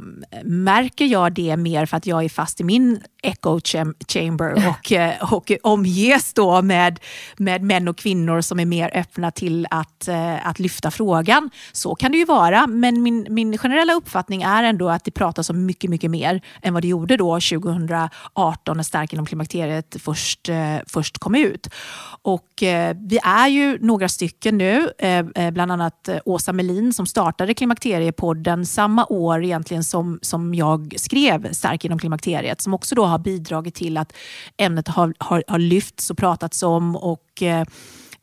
märker jag det mer för att jag är fast i min echo chamber <laughs> och, eh, och omges då med, med män och kvinnor som är mer öppna till att, eh, att lyfta frågan. Så kan det ju vara, men min, min generella uppfattning är ändå att det pratas om mycket, mycket mer än vad det gjorde då 2018 när Stark inom klimakteriet först, eh, först kom ut. Och vi är ju några stycken nu, bland annat Åsa Melin som startade Klimakteriepodden samma år egentligen som, som jag skrev Stark inom klimakteriet, som också då har bidragit till att ämnet har, har, har lyfts och pratats om och eh,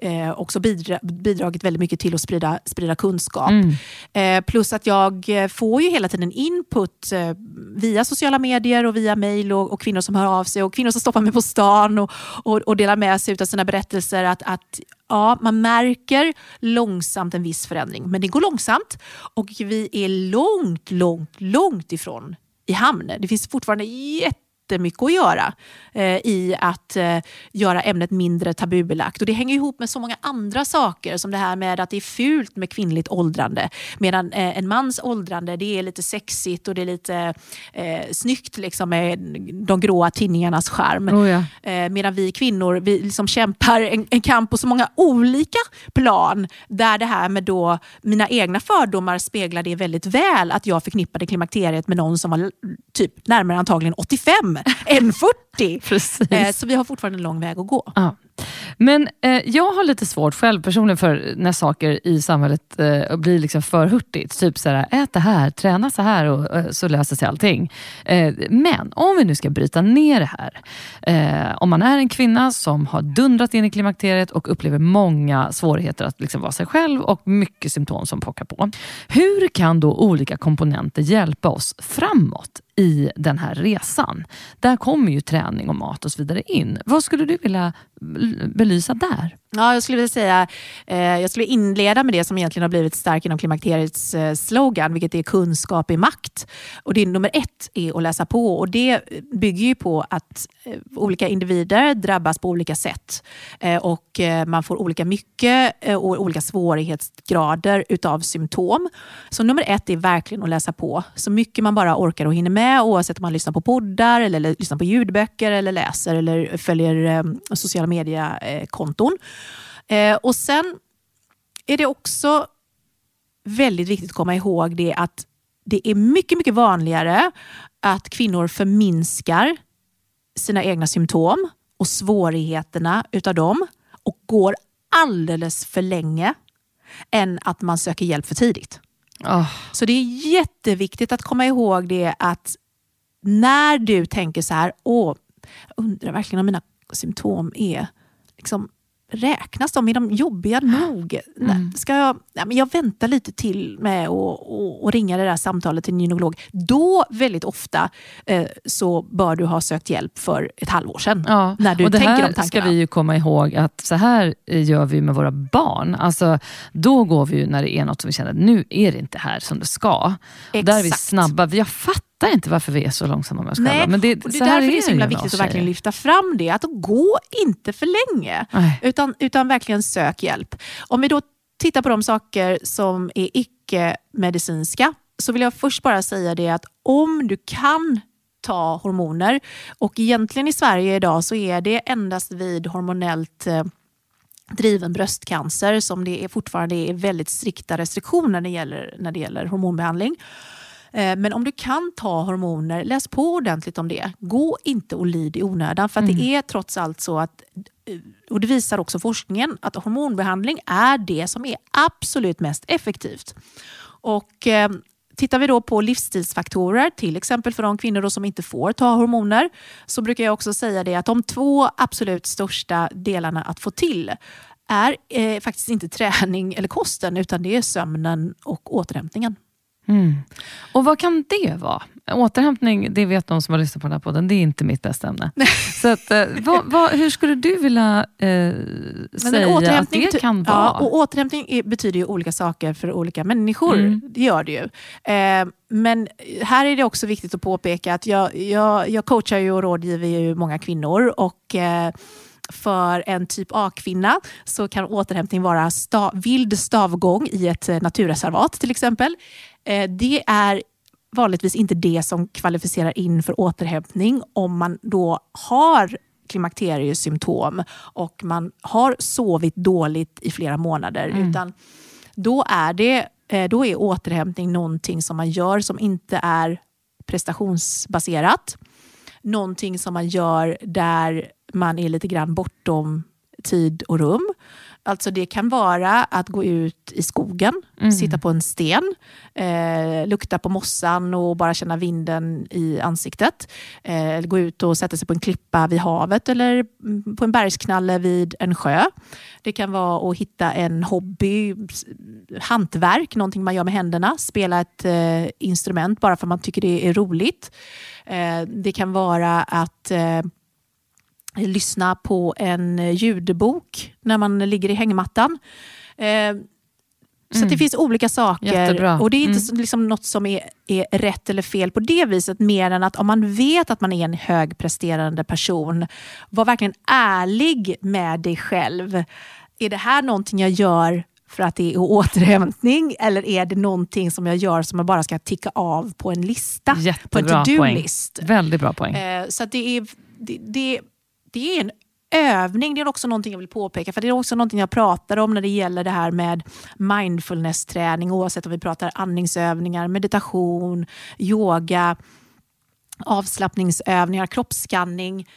eh, också bidra, bidragit väldigt mycket till att sprida, sprida kunskap. Mm. Eh, plus att jag får ju hela tiden input eh, via sociala medier och via mail och, och, kvinnor som hör av sig och kvinnor som stoppar mig på stan och, och, och delar med sig av sina berättelser. Att, att ja, man märker långsamt en viss förändring, men det går långsamt och vi är långt, långt, långt ifrån i hamn. Det finns fortfarande jätte jättemycket att göra eh, i att eh, göra ämnet mindre tabubelagt. Och det hänger ihop med så många andra saker som det här med att det är fult med kvinnligt åldrande. Medan eh, en mans åldrande det är lite sexigt och det är lite eh, snyggt liksom, med de gråa tinningarnas charm. Oh ja. eh, medan vi kvinnor vi liksom kämpar en, en kamp på så många olika plan där det här med då mina egna fördomar speglar det väldigt väl att jag förknippade klimakteriet med någon som var typ närmare antagligen 85 än 40. <laughs> Precis. Eh, så vi har fortfarande en lång väg att gå. Ja. Men eh, jag har lite svårt själv personligen för när saker i samhället eh, blir liksom för hurtigt. Typ så här, ät det här, träna så här och eh, så löser sig allting. Eh, men om vi nu ska bryta ner det här. Eh, om man är en kvinna som har dundrat in i klimakteriet och upplever många svårigheter att liksom vara sig själv och mycket symptom som pockar på. Hur kan då olika komponenter hjälpa oss framåt i den här resan? Där kommer ju träning och mat och så vidare in. Vad skulle du vilja belysa där? Ja, jag skulle vilja säga, eh, jag skulle inleda med det som egentligen har blivit stark inom klimakteriets eh, slogan, vilket är kunskap i makt. Och det nummer ett är att läsa på och det bygger ju på att eh, olika individer drabbas på olika sätt eh, och eh, man får olika mycket eh, och olika svårighetsgrader utav symptom. Så nummer ett är verkligen att läsa på så mycket man bara orkar och hinner med oavsett om man lyssnar på poddar eller, eller lyssnar på ljudböcker eller läser eller följer ehm, sociala mediekonton. Eh, och sen är det också väldigt viktigt att komma ihåg det att det är mycket, mycket vanligare att kvinnor förminskar sina egna symptom och svårigheterna utav dem och går alldeles för länge än att man söker hjälp för tidigt. Oh. Så det är jätteviktigt att komma ihåg det att när du tänker så här, åh, jag undrar verkligen om mina symptom är liksom räknas de? Är de jobbiga nog? Mm. Ska jag, ja, men jag väntar lite till med att ringa det där samtalet till en gynekolog. Då, väldigt ofta, eh, så bör du ha sökt hjälp för ett halvår sedan. Ja. När du och det tänker här de tankarna. ska vi ju komma ihåg att så här gör vi med våra barn. Alltså, då går vi när det är något som vi känner, nu är det inte här som det ska. Exakt. Där är vi snabba. Jag fattar fattar inte varför vi är så långsamma med oss Nej, själva. Men det, och det är därför det är så himla viktigt att verkligen lyfta fram det. Att gå inte för länge, utan, utan verkligen sök hjälp. Om vi då tittar på de saker som är icke-medicinska, så vill jag först bara säga det att om du kan ta hormoner, och egentligen i Sverige idag så är det endast vid hormonellt eh, driven bröstcancer som det är fortfarande är väldigt strikta restriktioner när det gäller, när det gäller hormonbehandling. Eh, men om du kan ta hormoner, läs på ordentligt om det. Gå inte och lid i onödan. För mm. det är trots allt så att, eh, och det visar också forskningen, att hormonbehandling är det som är absolut mest effektivt. Och eh, Tittar vi då på livsstilsfaktorer, till exempel för de kvinnor som inte får ta hormoner, så brukar jag också säga det att de två absolut största delarna att få till är eh, faktiskt inte träning eller kosten, utan det är sömnen och återhämtningen. Mm. Och vad kan det vara? Återhämtning, det vet de som har lyssnat på den här podden, det är inte mitt bästa ämne. Så att, eh, vad, vad, hur skulle du vilja eh, säga att det kan vara? Ja, och återhämtning betyder ju olika saker för olika människor. Mm. Det gör det ju. Eh, men här är det också viktigt att påpeka att jag, jag, jag coachar ju och rådgiver ju många kvinnor och eh, för en typ A-kvinna så kan återhämtning vara sta vild stavgång i ett eh, naturreservat till exempel. Eh, det är vanligtvis inte det som kvalificerar in för återhämtning om man då har klimakteriesymptom och man har sovit dåligt i flera månader. Mm. Utan då är, det, eh, då är återhämtning någonting som man gör som inte är prestationsbaserat. Någonting som man gör där man är lite grann bortom tid och rum. Alltså det kan vara att gå ut i skogen, mm. sitta på en sten, eh, lukta på mossan och bara känna vinden i ansiktet. Eh, gå ut och sätta sig på en klippa vid havet eller på en bergsknalle vid en sjö. Det kan vara att hitta en hobby, hantverk, någonting man gör med händerna. Spela ett eh, instrument bara för att man tycker det är roligt. Eh, det kan vara att eh, lyssna på en ljudbok när man ligger i hängmattan. Eh, så mm. det finns olika saker. Jättebra. Och det är inte mm. liksom något som är, är rätt eller fel på det viset, mer än att om man vet att man är en högpresterande person, var verkligen ärlig med dig själv. Är det här någonting jag gör för att det är återhämtning eller är det någonting som jag gör som jag bara ska ticka av på en lista? Jättebra på en to-do-list. Väldigt bra poäng. Eh, så det är, det, det, det är en övning. Det är också någonting jag vill påpeka, för det är också någonting jag pratar om när det gäller det här med mindfulness-träning, oavsett om vi pratar andningsövningar, meditation, yoga, avslappningsövningar, kroppsskanning.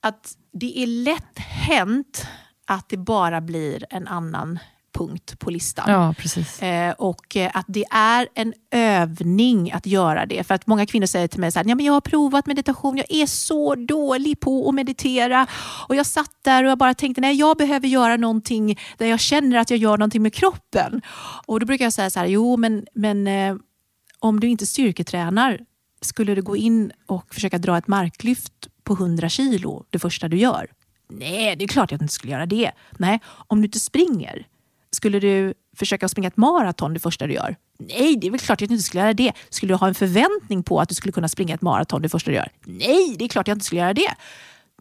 Att det är lätt hänt att det bara blir en annan punkt på listan. Ja, precis. Eh, och eh, att det är en övning att göra det. För att många kvinnor säger till mig så här, ja, men jag har provat meditation, jag är så dålig på att meditera. Och jag satt där och jag bara tänkte, nej jag behöver göra någonting där jag känner att jag gör någonting med kroppen. Och då brukar jag säga så här, jo men, men eh, om du inte styrketränar, skulle du gå in och försöka dra ett marklyft på 100 kilo det första du gör? Nej, det är klart jag inte skulle göra det. Nej, om du inte springer, skulle du försöka springa ett maraton det första du gör? Nej, det är väl klart att jag inte skulle göra det. Skulle du ha en förväntning på att du skulle kunna springa ett maraton det första du gör? Nej, det är klart att jag inte skulle göra det.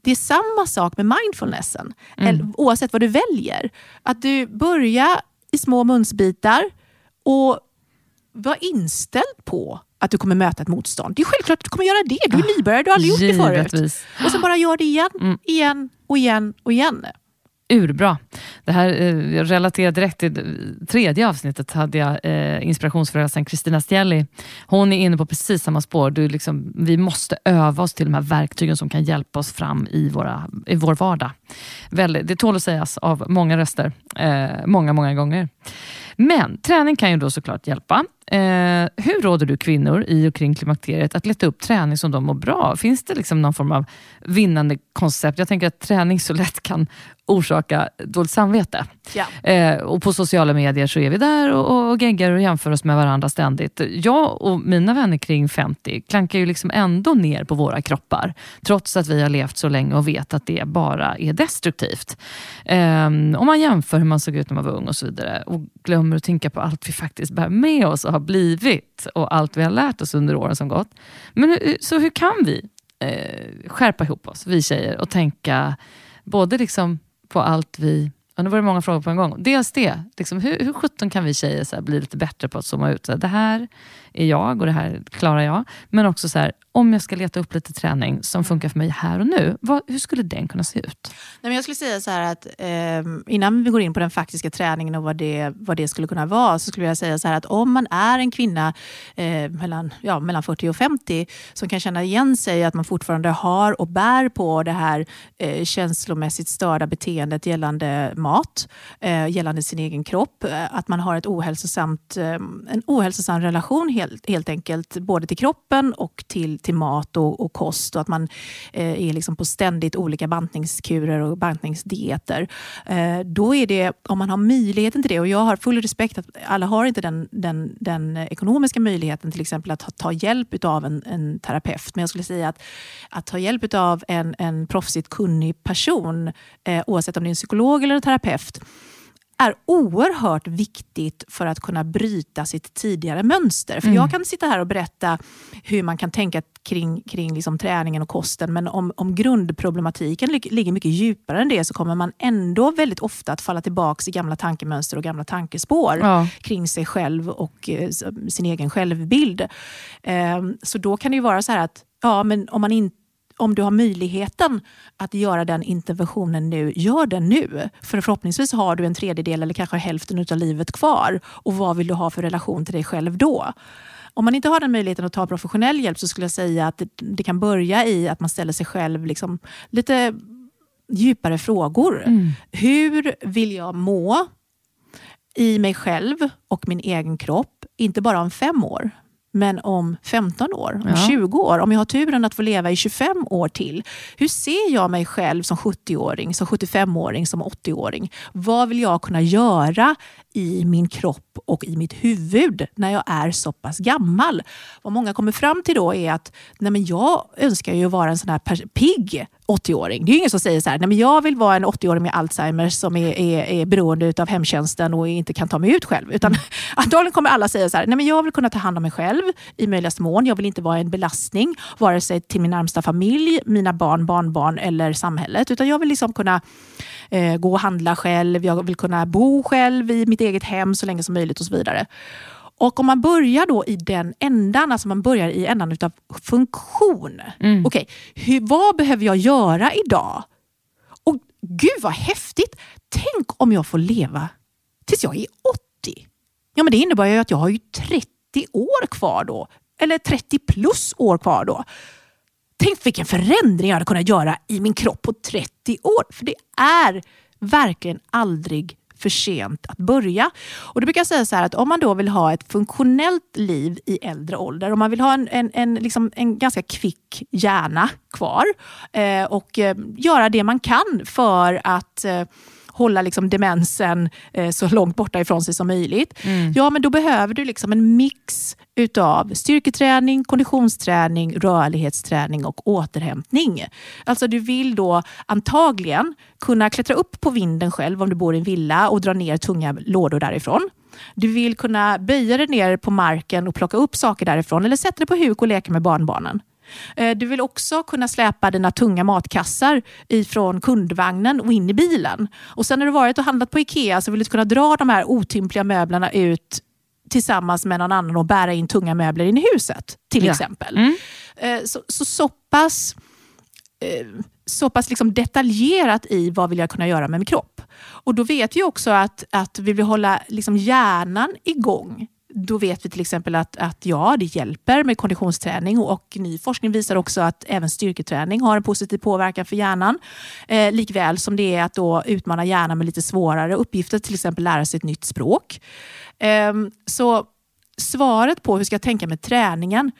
Det är samma sak med mindfulnessen, mm. oavsett vad du väljer. Att du börjar i små munsbitar och var inställd på att du kommer möta ett motstånd. Det är självklart att du kommer göra det. Du är ah, nybörjare, du har aldrig gjort det förut. Och sen bara gör det igen, mm. igen och igen och igen urbra. Det här eh, relaterar direkt till tredje avsnittet. hade jag eh, inspirationsföreläsaren Kristina Stielli. Hon är inne på precis samma spår. Du liksom, vi måste öva oss till de här verktygen som kan hjälpa oss fram i, våra, i vår vardag. Väl, det tål att sägas av många röster, eh, många, många gånger. Men träning kan ju då såklart hjälpa. Eh, hur råder du kvinnor i och kring klimakteriet att leta upp träning som de mår bra? Finns det liksom någon form av vinnande koncept? Jag tänker att träning så lätt kan orsaka dåligt samvete. Ja. Eh, och på sociala medier så är vi där och, och geggar och jämför oss med varandra ständigt. Jag och mina vänner kring 50 klankar ju liksom ändå ner på våra kroppar. Trots att vi har levt så länge och vet att det bara är destruktivt. Eh, om man jämför hur man såg ut när man var ung och så vidare och glömmer att tänka på allt vi faktiskt bär med oss och har blivit och allt vi har lärt oss under åren som gått. Men hur, så hur kan vi eh, skärpa ihop oss, vi tjejer, och tänka både liksom på allt vi Ja, nu var det många frågor på en gång. Dels det, liksom, hur, hur sjutton kan vi tjejer så här, bli lite bättre på att zooma ut? Så här, det här är jag och det här klarar jag. Men också så här, om jag ska leta upp lite träning som funkar för mig här och nu, vad, hur skulle den kunna se ut? Nej, men jag skulle säga så här att eh, innan vi går in på den faktiska träningen och vad det, vad det skulle kunna vara, så skulle jag säga så här att om man är en kvinna eh, mellan, ja, mellan 40 och 50 som kan känna igen sig att man fortfarande har och bär på det här eh, känslomässigt störda beteendet gällande mat, eh, gällande sin egen kropp, eh, att man har ett ohälsosamt, eh, en ohälsosam relation helt, helt enkelt, både till kroppen och till till mat och, och kost och att man eh, är liksom på ständigt olika bantningskurer och bantningsdieter. Eh, då är det, om man har möjligheten till det, och jag har full respekt att alla har inte den, den, den ekonomiska möjligheten till exempel att ta, ta hjälp av en, en terapeut. Men jag skulle säga att, att ta hjälp av en, en proffsigt kunnig person, eh, oavsett om det är en psykolog eller en terapeut, är oerhört viktigt för att kunna bryta sitt tidigare mönster. För mm. Jag kan sitta här och berätta hur man kan tänka kring, kring liksom träningen och kosten, men om, om grundproblematiken ligger mycket djupare än det så kommer man ändå väldigt ofta att falla tillbaka i gamla tankemönster och gamla tankespår ja. kring sig själv och eh, sin egen självbild. Eh, så då kan det vara så här att ja, men om man inte om du har möjligheten att göra den interventionen nu, gör den nu. För förhoppningsvis har du en tredjedel eller kanske hälften av livet kvar. Och vad vill du ha för relation till dig själv då? Om man inte har den möjligheten att ta professionell hjälp så skulle jag säga att det, kan börja i att man ställer sig själv liksom lite djupare frågor. Mm. Hur vill jag må i mig själv och min egen kropp? Inte bara om fem år, men om 15 år, om ja. 20 år, om jag har turen att få leva i 25 år till. Hur ser jag mig själv som 70-åring, som 75-åring, som 80-åring? Vad vill jag kunna göra i min kropp och i mitt huvud när jag är så pass gammal? Vad många kommer fram till då är att nej men jag önskar ju vara en sån här pigg 80-åring. Det är ingen som säger så här, nej men jag vill vara en 80-åring med Alzheimer som är, är, är beroende av hemtjänsten och inte kan ta mig ut själv. Utan mm. <laughs> antagligen kommer alla säga så här, nej men jag vill kunna ta hand om mig själv i möjligaste mån. Jag vill inte vara en belastning, vare sig till min närmsta familj, mina barn, barnbarn eller samhället. Utan jag vill liksom kunna eh, gå och handla själv, jag vill kunna bo själv i mitt eget hem så länge som möjligt och så vidare. Och om man börjar då i den ändan, alltså man börjar i ändan utav funktion. Mm. Okej, okay, vad behöver jag göra idag? Och gud vad häftigt! Tänk om jag får leva tills jag är 80. Ja, men det innebär ju att jag har ju 30 år kvar då. Eller 30 plus år kvar då. Tänk vilken förändring jag hade kunnat göra i min kropp på 30 år. För det är verkligen aldrig för sent att börja. Och då brukar jag säga så här att om man då vill ha ett funktionellt liv i äldre ålder, om man vill ha en, en, en, liksom en ganska kvick hjärna kvar eh, och eh, göra det man kan för att eh, hålla liksom demensen eh, så långt borta ifrån sig som möjligt. Mm. Ja, men då behöver du liksom en mix utav styrketräning, konditionsträning, rörlighetsträning och återhämtning. Alltså du vill då antagligen kunna klättra upp på vinden själv om du bor i en villa och dra ner tunga lådor därifrån. Du vill kunna böja dig ner på marken och plocka upp saker därifrån eller sätta dig på huk och leka med barnbarnen. Eh, du vill också kunna släpa dina tunga matkassar ifrån kundvagnen och in i bilen. Och sen när du varit och handlat på IKEA så vill du kunna dra de här otympliga möblerna ut tillsammans med någon annan och bära in tunga möbler in i huset. Till ja. exempel. Mm. Eh, så, så, så pass, eh, så pass liksom detaljerat i vad vill jag kunna göra med min kropp. Och då vet vi också att, att vi vill hålla liksom hjärnan igång då vet vi till exempel att, att ja, det hjälper med konditionsträning och ny forskning visar också att även styrketräning har en positiv påverkan för hjärnan. Eh, likväl som det är att då utmana hjärnan med lite svårare uppgifter, till exempel lära sig ett nytt språk. Eh, så svaret på hur ska jag tänka med träningen,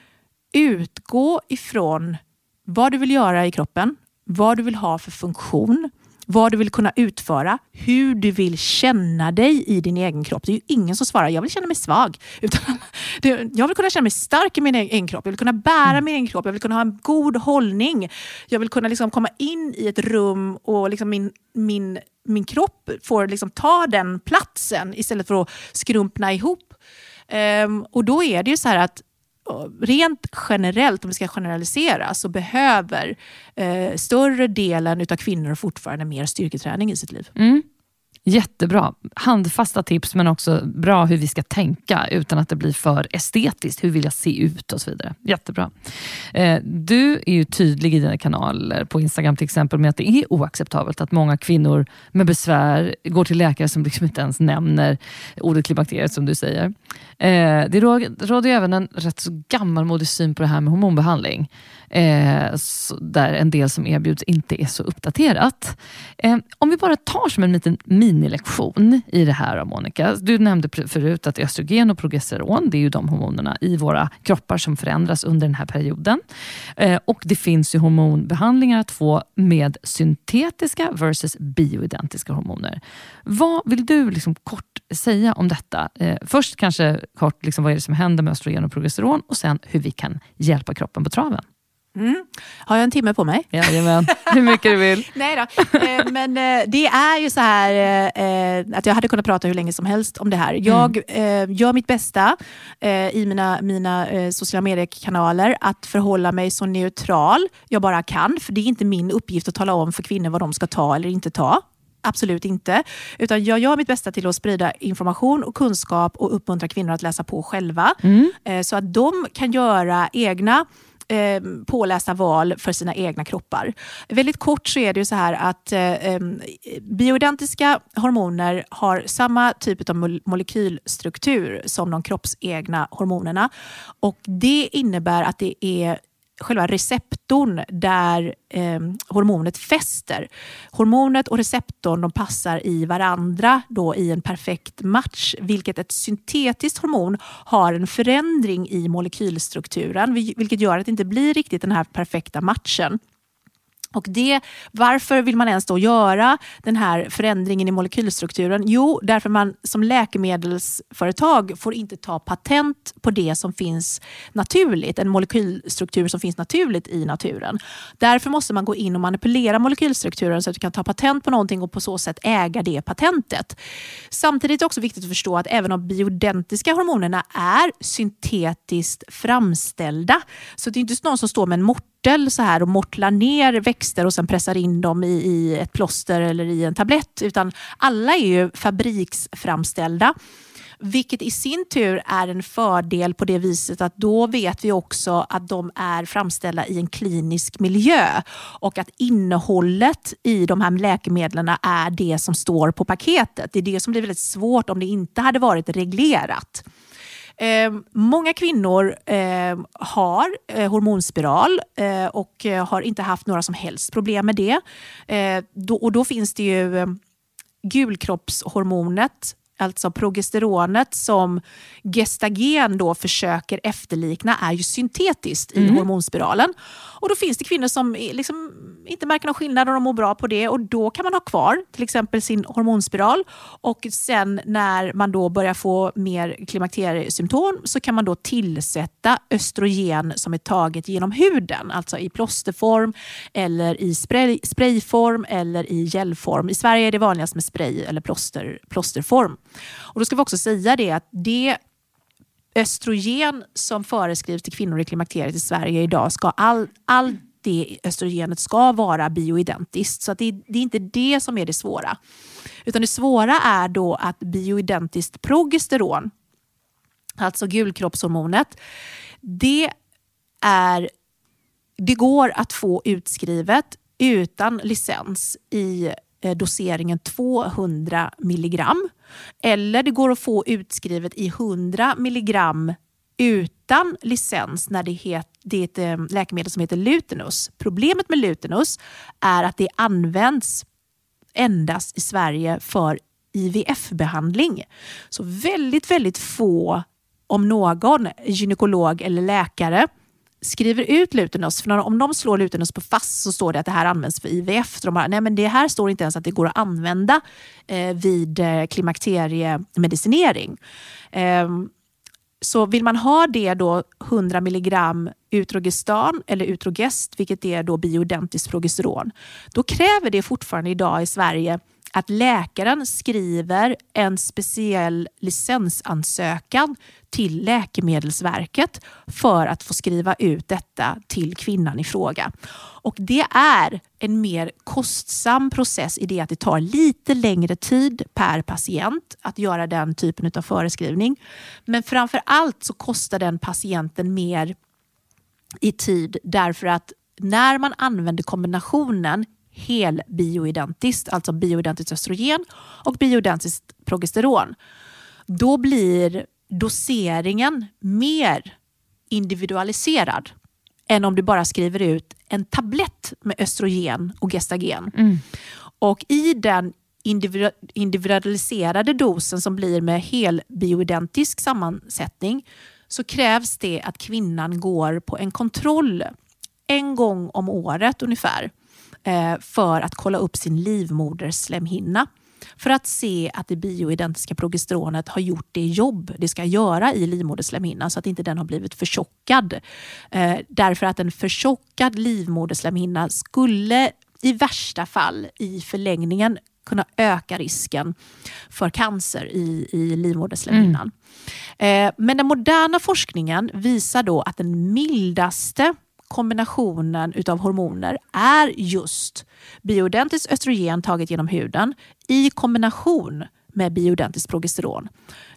utgå ifrån vad du vill göra i kroppen, vad du vill ha för funktion, vad du vill kunna utföra, hur du vill känna dig i din egen kropp. Det är ju ingen som svarar, jag vill känna mig svag. <laughs> Utan, jag vill kunna känna mig stark i min egen kropp, jag vill kunna bära mm. min egen kropp, jag vill kunna ha en god hållning. Jag vill kunna liksom komma in i ett rum och liksom min, min, min kropp får liksom ta den platsen istället för att skrumpna ihop. Um, och då är det ju så här att rent generellt, om vi ska generalisera, så behöver eh, större delen av kvinnor fortfarande mer styrketräning i sitt liv. Mm. Jättebra. Handfasta tips men också bra hur vi ska tänka utan att det blir för estetiskt. Hur vill jag se ut och så vidare. Jättebra. Eh, du är ju tydlig i dina kanaler på Instagram till exempel med att det är oacceptabelt att många kvinnor med besvär går till läkare som liksom inte ens nämner ordet klimakteriet som du säger. Eh, det råder även en rätt så gammalmodig syn på det här med hormonbehandling eh, där en del som erbjuds inte är så uppdaterat. Eh, om vi bara tar som en liten minilektion i det här Monica. Du nämnde förut att östrogen och progesteron, det är ju de hormonerna i våra kroppar som förändras under den här perioden. Eh, och det finns ju hormonbehandlingar att få med syntetiska versus bioidentiska hormoner. Vad vill du liksom kort säga om detta? Eh, först kanske kort, liksom, vad är det som händer med östrogen och progesteron och sen hur vi kan hjälpa kroppen på traven. Mm. Har jag en timme på mig? Jajamän, hur mycket du vill. <laughs> Nej då. Eh, men eh, det är ju så här eh, att jag hade kunnat prata hur länge som helst om det här. Jag mm. gör mitt bästa i mina, mina sociala mediekanaler att förhålla mig så neutral jag bara kan. För det är inte min uppgift att tala om för kvinnor vad de ska ta eller inte ta. Absolut inte. Utan jag gör mitt bästa till att sprida information och kunskap och uppmuntra kvinnor att läsa på själva. Mm. Så att de kan göra egna eh, pålästa val för sina egna kroppar. Väldigt kort så är det ju så här att eh, bioidentiska hormoner har samma typ av molekylstruktur som de kroppsegna hormonerna. Och Det innebär att det är själva receptorn där eh, hormonet fäster. Hormonet och receptorn de passar i varandra då i en perfekt match, vilket ett syntetiskt hormon har en förändring i molekylstrukturen, vilket gör att det inte blir riktigt den här perfekta matchen. Och det, varför vill man ens då göra den här förändringen i molekylstrukturen? Jo, därför man som läkemedelsföretag får inte ta patent på det som finns naturligt, en molekylstruktur som finns naturligt i naturen. Därför måste man gå in och manipulera molekylstrukturen så att du kan ta patent på någonting och på så sätt äga det patentet. Samtidigt är det också viktigt att förstå att även de bioidentiska hormonerna är syntetiskt framställda. Så det är inte någon som står med en mort örtel så här och mortlar ner växter och sen pressar in dem i, i ett plåster eller i en tablett. Utan alla är ju fabriksframställda. Vilket i sin tur är en fördel på det viset att då vet vi också att de är framställda i en klinisk miljö och att innehållet i de här läkemedlen är det som står på paketet. Det är det som blir väldigt svårt om det inte hade varit reglerat. Eh, många kvinnor eh, har eh, hormonspiral eh, och eh, har inte haft några som helst problem med det. Eh, då, och då finns det ju ehm, gulkroppshormonet alltså progesteronet som gestagen då försöker efterlikna är ju syntetiskt i mm. hormonspiralen. Och Då finns det kvinnor som liksom inte märker någon skillnad och de mår bra på det och då kan man ha kvar till exempel sin hormonspiral och sen när man då börjar få mer klimakteriesymptom så kan man då tillsätta östrogen som är taget genom huden, alltså i plåsterform eller i spray, sprayform eller i gelform. I Sverige är det vanligast med spray eller plåster, plåsterform. Och Då ska vi också säga det att det östrogen som föreskrivs till kvinnor i klimakteriet i Sverige idag, ska all, all det östrogenet ska vara bioidentiskt. Så det, det, är inte det som är det svåra. Utan det svåra är då att bioidentiskt progesteron, alltså gulkroppshormonet, det, är, det går att få utskrivet utan licens i eh, doseringen 200 milligram. Eller det går att få utskrivet i 100 milligram utan licens när det, het, det är ett eh, läkemedel som heter Lutenus. Problemet med Lutenus är att det används endast i Sverige för IVF-behandling. Så väldigt, väldigt få, om någon, gynekolog eller läkare skriver ut Lutenos, för om de slår Lutenos på fast så står det att det här används för IVF. Så de bara, nej men det här står inte ens att det går att använda eh, vid eh, klimakteriemedicinering. Eh, så vill man ha det då 100 milligram utrogestan eller utrogest, vilket är då bioidentiskt progesteron, då kräver det fortfarande idag i Sverige att läkaren skriver en speciell licensansökan till Läkemedelsverket för att få skriva ut detta till kvinnan i fråga. Och Det är en mer kostsam process i det att det tar lite längre tid per patient att göra den typen av föreskrivning. Men framför allt så kostar den patienten mer i tid därför att när man använder kombinationen helbioidentiskt, alltså bioidentiskt östrogen och bioidentiskt progesteron, då blir doseringen mer individualiserad än om du bara skriver ut en tablett med östrogen och gestagen. Mm. Och i den individualiserade dosen som blir med helbioidentisk sammansättning så krävs det att kvinnan går på en kontroll en gång om året ungefär för att kolla upp sin livmoderslemhinna. för att se att det bioidentiska progesteronet har gjort det jobb det ska göra i livmoderslemhinnan så att inte den har blivit förtjockad. Eh, därför att en förtjockad livmoderslemhinna skulle i värsta fall i förlängningen kunna öka risken för cancer i, i livmoderslemhinnan. Mm. Eh, men den moderna forskningen visar då att den mildaste kombinationen utav hormoner är just bioidentiskt östrogen taget genom huden i kombination med bioidentiskt progesteron.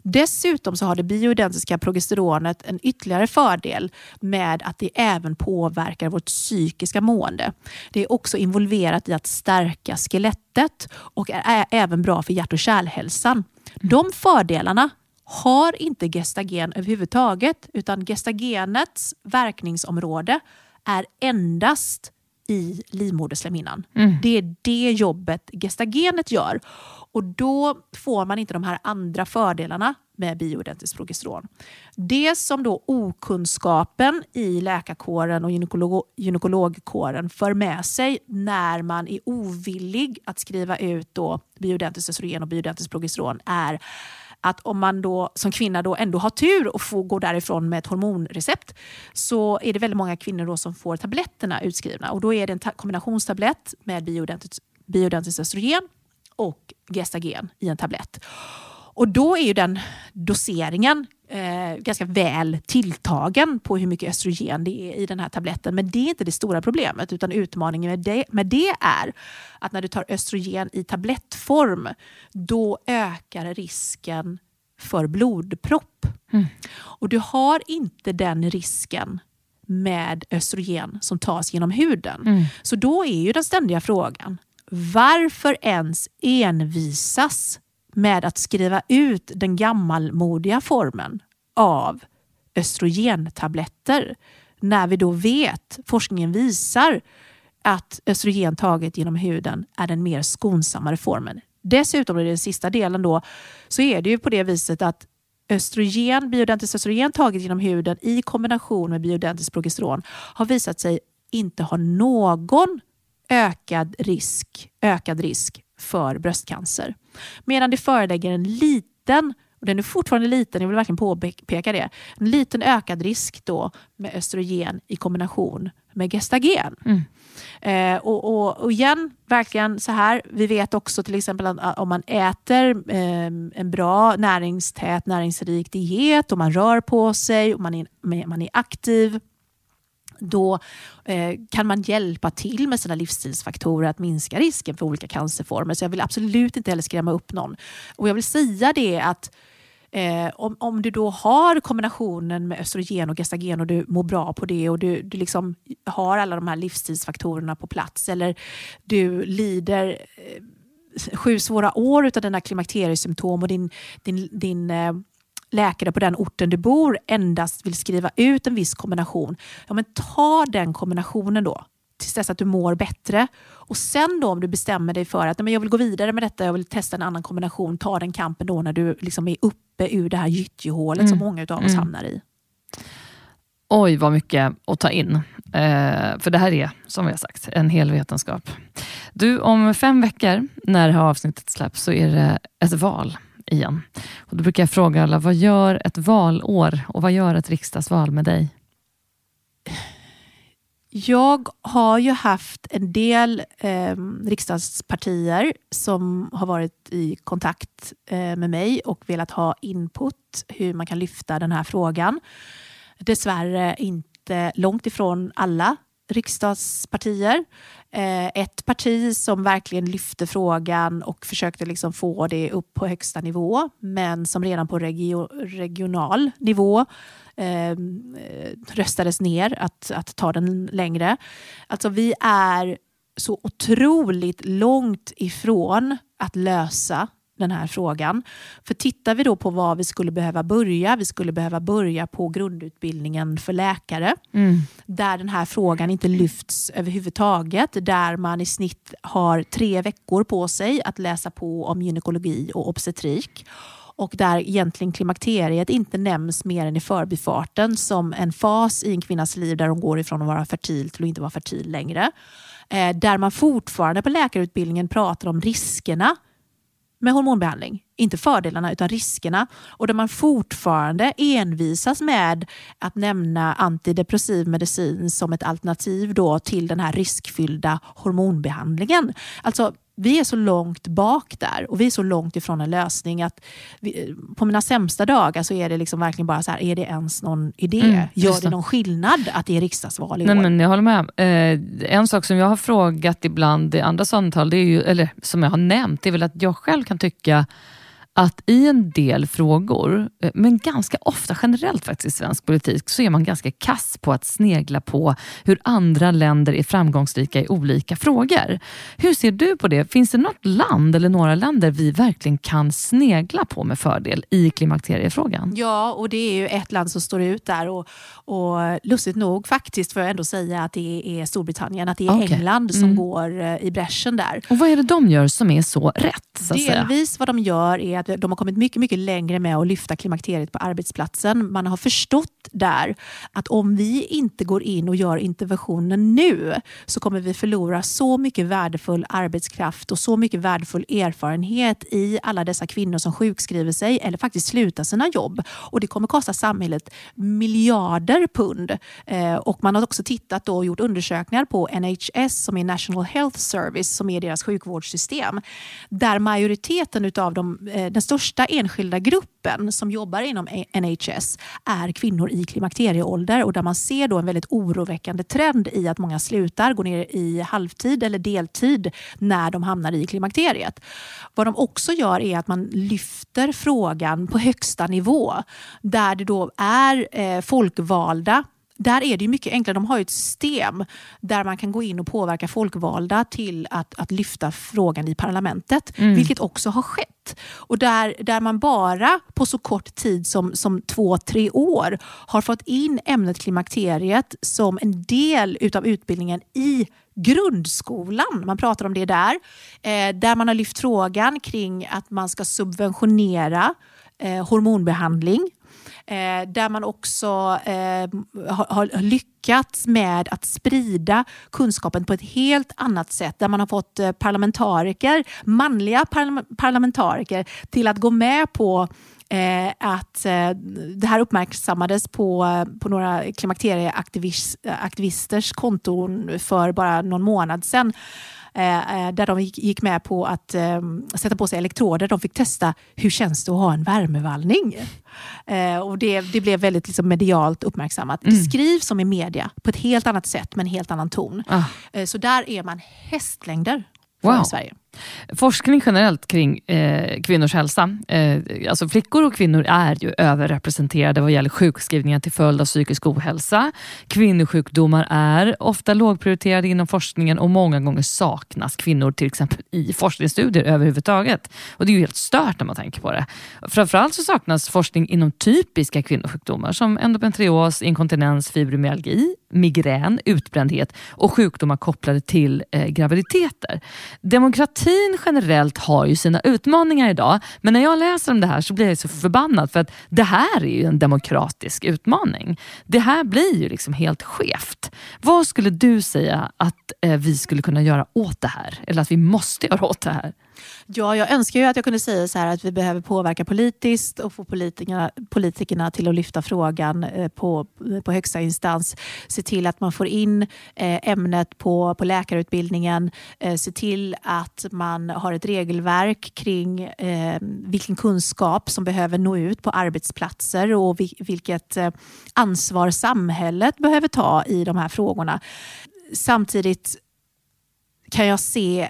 Dessutom så har det bioidentiska progesteronet en ytterligare fördel med att det även påverkar vårt psykiska mående. Det är också involverat i att stärka skelettet och är även bra för hjärt och kärlhälsan. De fördelarna har inte gestagen överhuvudtaget utan gestagenets verkningsområde är endast i livmoderslemhinnan. Mm. Det är det jobbet gestagenet gör. Och då får man inte de här andra fördelarna med bioidentiskt progesteron. Det som då okunskapen i läkarkåren och gynekolog gynekologkåren för med sig när man är ovillig att skriva ut då bioidentiskt östrogen och bioidentiskt progesteron är att om man då som kvinna då ändå har tur och får gå därifrån med ett hormonrecept så är det väldigt många kvinnor då som får tabletterna utskrivna. Och Då är det en kombinationstablett med bioidentiskt östrogen och gestagen i en tablett. Och då är ju den doseringen eh, ganska väl tilltagen på hur mycket östrogen det är i den här tabletten. Men det är inte det stora problemet utan utmaningen med det, med det är att när du tar östrogen i tablettform då ökar risken för blodpropp. Mm. Och du har inte den risken med östrogen som tas genom huden. Mm. Så då är ju den ständiga frågan, varför ens envisas med att skriva ut den gammalmodiga formen av östrogentabletter när vi då vet, forskningen visar att östrogen taget genom huden är den mer skonsammare formen. Dessutom i den sista delen då så är det ju på det viset att östrogen, bioidentiskt östrogen taget genom huden i kombination med bioidentiskt progesteron har visat sig inte ha någon ökad risk, ökad risk för bröstcancer. Medan det föreligger en liten och den är fortfarande liten, jag vill verkligen påpeka det. En liten ökad risk då med östrogen i kombination med gestagen. Mm. Eh, och, och, och, igen, verkligen så här. Vi vet också till exempel att om man äter eh, en bra näringstät, näringsrik diet och man rör på sig och man är, man är aktiv då eh, kan man hjälpa till med sina livsstilsfaktorer att minska risken för olika cancerformer. Så jag vill absolut inte heller skrämma upp någon. Och jag vill säga det att Eh, om, om du då har kombinationen med östrogen och gestagen och du mår bra på det och du, du liksom har alla de här livsstilsfaktorerna på plats eller du lider eh, sju svåra år av dina klimakteriesymptom och din, din, din eh, läkare på den orten du bor endast vill skriva ut en viss kombination, ja men ta den kombinationen då tills dess att du mår bättre. Och sen då om du bestämmer dig för att nej, men jag vill gå vidare med detta, jag vill testa en annan kombination, ta den kampen då när du liksom är uppe ur det här gyttjehålet mm. som många av oss mm. hamnar i. Oj, vad mycket att ta in. Eh, för det här är, som vi har sagt, en hel vetenskap. Du, om fem veckor, när det här avsnittet släpps, så är det ett val igen. Och då brukar jag fråga alla, vad gör ett valår och vad gör ett riksdagsval med dig? Jag har ju haft en del eh, riksdagspartier som har varit i kontakt eh, med mig och velat ha input hur man kan lyfta den här frågan. Dessvärre inte långt ifrån alla riksdagspartier. Eh, ett parti som verkligen lyfte frågan och försökte liksom få det upp på högsta nivå men som redan på regio regional nivå eh, röstades ner att, att ta den längre. Alltså vi är så otroligt långt ifrån att lösa den här frågan. För tittar vi då på var vi skulle behöva börja, vi skulle behöva börja på grundutbildningen för läkare, mm. där den här frågan inte lyfts överhuvudtaget, där man i snitt har tre veckor på sig att läsa på om gynekologi och obstetrik och där egentligen klimakteriet inte nämns mer än i förbifarten som en fas i en kvinnas liv där hon går ifrån att vara fertil till att inte vara fertil längre. Eh, där man fortfarande på läkarutbildningen pratar om riskerna med hormonbehandling. Inte fördelarna utan riskerna. Och där man fortfarande envisas med att nämna antidepressiv medicin som ett alternativ då till den här riskfyllda hormonbehandlingen. Alltså vi är så långt bak där och vi är så långt ifrån en lösning att vi, på mina sämsta dagar så är det liksom verkligen bara så här, är det ens någon idé? Mm, Gör det någon skillnad att det är riksdagsval i Nej, år? Men jag håller med. Eh, en sak som jag har frågat ibland i andra samtal, eller som jag har nämnt, det är väl att jag själv kan tycka att i en del frågor, eh, men ganska ofta generellt faktiskt i svensk politik, så är man ganska kass på att snegla på hur andra länder är framgångsrika i olika frågor. Hur ser du på det? Finns det något land eller några länder vi verkligen kan snegla på med fördel i klimakteriefrågan? Ja, och det är ju ett land som står ut där och, och lustigt nog faktiskt får jag ändå säga att det är Storbritannien, att det är okay. England som mm. går eh, i bräschen där. Och vad är det de gör som är så rätt? Så Delvis vad de gör är att de har kommit mycket, mycket längre med att lyfta klimakteriet på arbetsplatsen. Man har förstått där att om vi inte går in och gör interventionen nu så kommer vi förlora så mycket värdefull arbetskraft och så mycket värdefull erfarenhet i alla dessa kvinnor som sjukskriver sig eller faktiskt slutar sina jobb. Och Det kommer kosta samhället miljarder pund. Eh, och Man har också tittat och gjort undersökningar på NHS som är National Health Service som är deras sjukvårdssystem. Där majoriteten av de, eh, den största enskilda gruppen som jobbar inom NHS är kvinnor i klimakterieålder och där man ser då en väldigt oroväckande trend i att många slutar, går ner i halvtid eller deltid när de hamnar i klimakteriet. Vad de också gör är att man lyfter frågan på högsta nivå där det då är eh, folkvalda där är det mycket enklare. De har ett system där man kan gå in och påverka folkvalda till att, att lyfta frågan i parlamentet, mm. vilket också har skett. Och där, där man bara på så kort tid som, som två, tre år har fått in ämnet klimakteriet som en del utav utbildningen i grundskolan. Man pratar om det där. Eh, där man har lyft frågan kring att man ska subventionera eh, hormonbehandling eh, där man också eh, har, har, lyckats med att sprida kunskapen på ett helt annat sätt. Där man har fått eh, parlamentariker, manliga parlamentariker till att gå med på Eh, att eh, det här uppmärksammades på, på några klimakterieaktivisters konton för bara någon månad sedan. Eh, eh, där de gick med på att ehm, sätta på sig elektroder. De fick testa hur känns det att ha en värmevallning. Eh, och det, det blev väldigt liksom medialt uppmärksammat. Mm. Det skrivs som i media på ett helt annat sätt med en helt annan ton. Ah. Så där är man hästlängder wow. Sverige. Forskning generellt kring eh, kvinnors hälsa. Eh, alltså flickor och kvinnor är ju överrepresenterade vad gäller sjukskrivningar till följd av psykisk ohälsa. Kvinnosjukdomar är ofta lågprioriterade inom forskningen och många gånger saknas kvinnor till exempel i forskningsstudier överhuvudtaget. Och Det är ju helt stört när man tänker på det. Framförallt så saknas forskning inom typiska kvinnosjukdomar som endometrios, inkontinens, fibromyalgi, migrän, utbrändhet och sjukdomar kopplade till eh, graviditeter. Demokratin generellt har ju sina utmaningar idag, men när jag läser om det här så blir jag så förbannad för att det här är ju en demokratisk utmaning. Det här blir ju liksom helt skevt. Vad skulle du säga att eh, vi skulle kunna göra åt det här? Eller att vi måste göra åt det här? Ja, jag önskar ju att jag kunde säga så här att vi behöver påverka politiskt och få politikerna, politikerna till att lyfta frågan eh, på, på högsta instans. Se till att man får in eh, ämnet på, på läkarutbildningen. Eh, se till att man har ett regelverk kring vilken kunskap som behöver nå ut på arbetsplatser och vilket ansvar samhället behöver ta i de här frågorna. Samtidigt kan jag se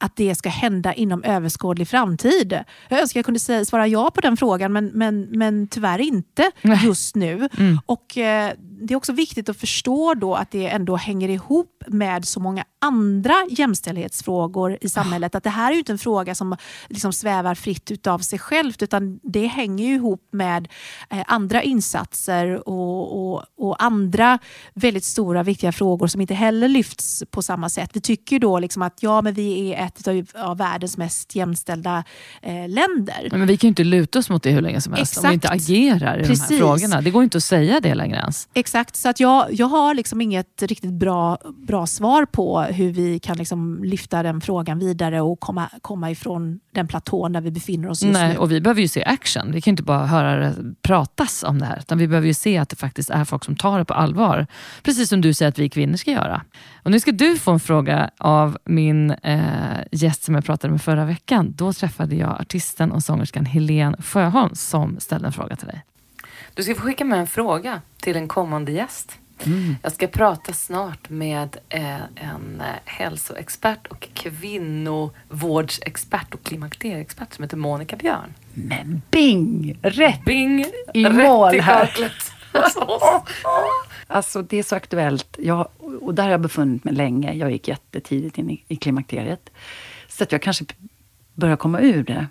att det ska hända inom överskådlig framtid? Jag önskar jag kunde säga, svara ja på den frågan, men, men, men tyvärr inte just nu. Mm. Och eh, Det är också viktigt att förstå då att det ändå hänger ihop med så många andra jämställdhetsfrågor i samhället. Att Det här är inte en fråga som liksom svävar fritt utav sig självt, utan det hänger ihop med eh, andra insatser och, och, och, andra väldigt stora viktiga frågor som inte heller lyfts på samma sätt. Vi tycker då liksom att ja, men vi är ett av, av världens mest jämställda eh, länder. Men vi kan ju inte luta oss mot det hur länge som helst Exakt. om vi inte agerar i Precis. de här frågorna. Det går inte att säga det längre ens. Exakt exakt. Så att jag, jag har liksom inget riktigt bra, bra svar på hur vi kan liksom lyfta den frågan vidare och komma, komma ifrån den platån där vi befinner oss just Nej, nu. och vi behöver ju se action. Vi kan inte bara höra det pratas om det här. Utan vi behöver ju se att det faktiskt är folk som tar det på allvar. Precis som du säger att vi kvinnor ska göra. Och nu ska du få en fråga av min eh, gäst som jag pratade med förra veckan. Då träffade jag artisten och sångerskan Helene Sjöholm som ställde en fråga till dig. Du ska få skicka med en fråga till en kommande gäst. Mm. Jag ska prata snart med eh, en eh, hälsoexpert och kvinnovårdsexpert och klimakterieexpert som heter Monica Björn. Men bing! Rätt! Bing! I rätt mål i här. <laughs> Alltså det är så aktuellt. Jag, och där har jag befunnit mig länge. Jag gick jättetidigt in i, i klimakteriet. Så att jag kanske börjar komma ur det.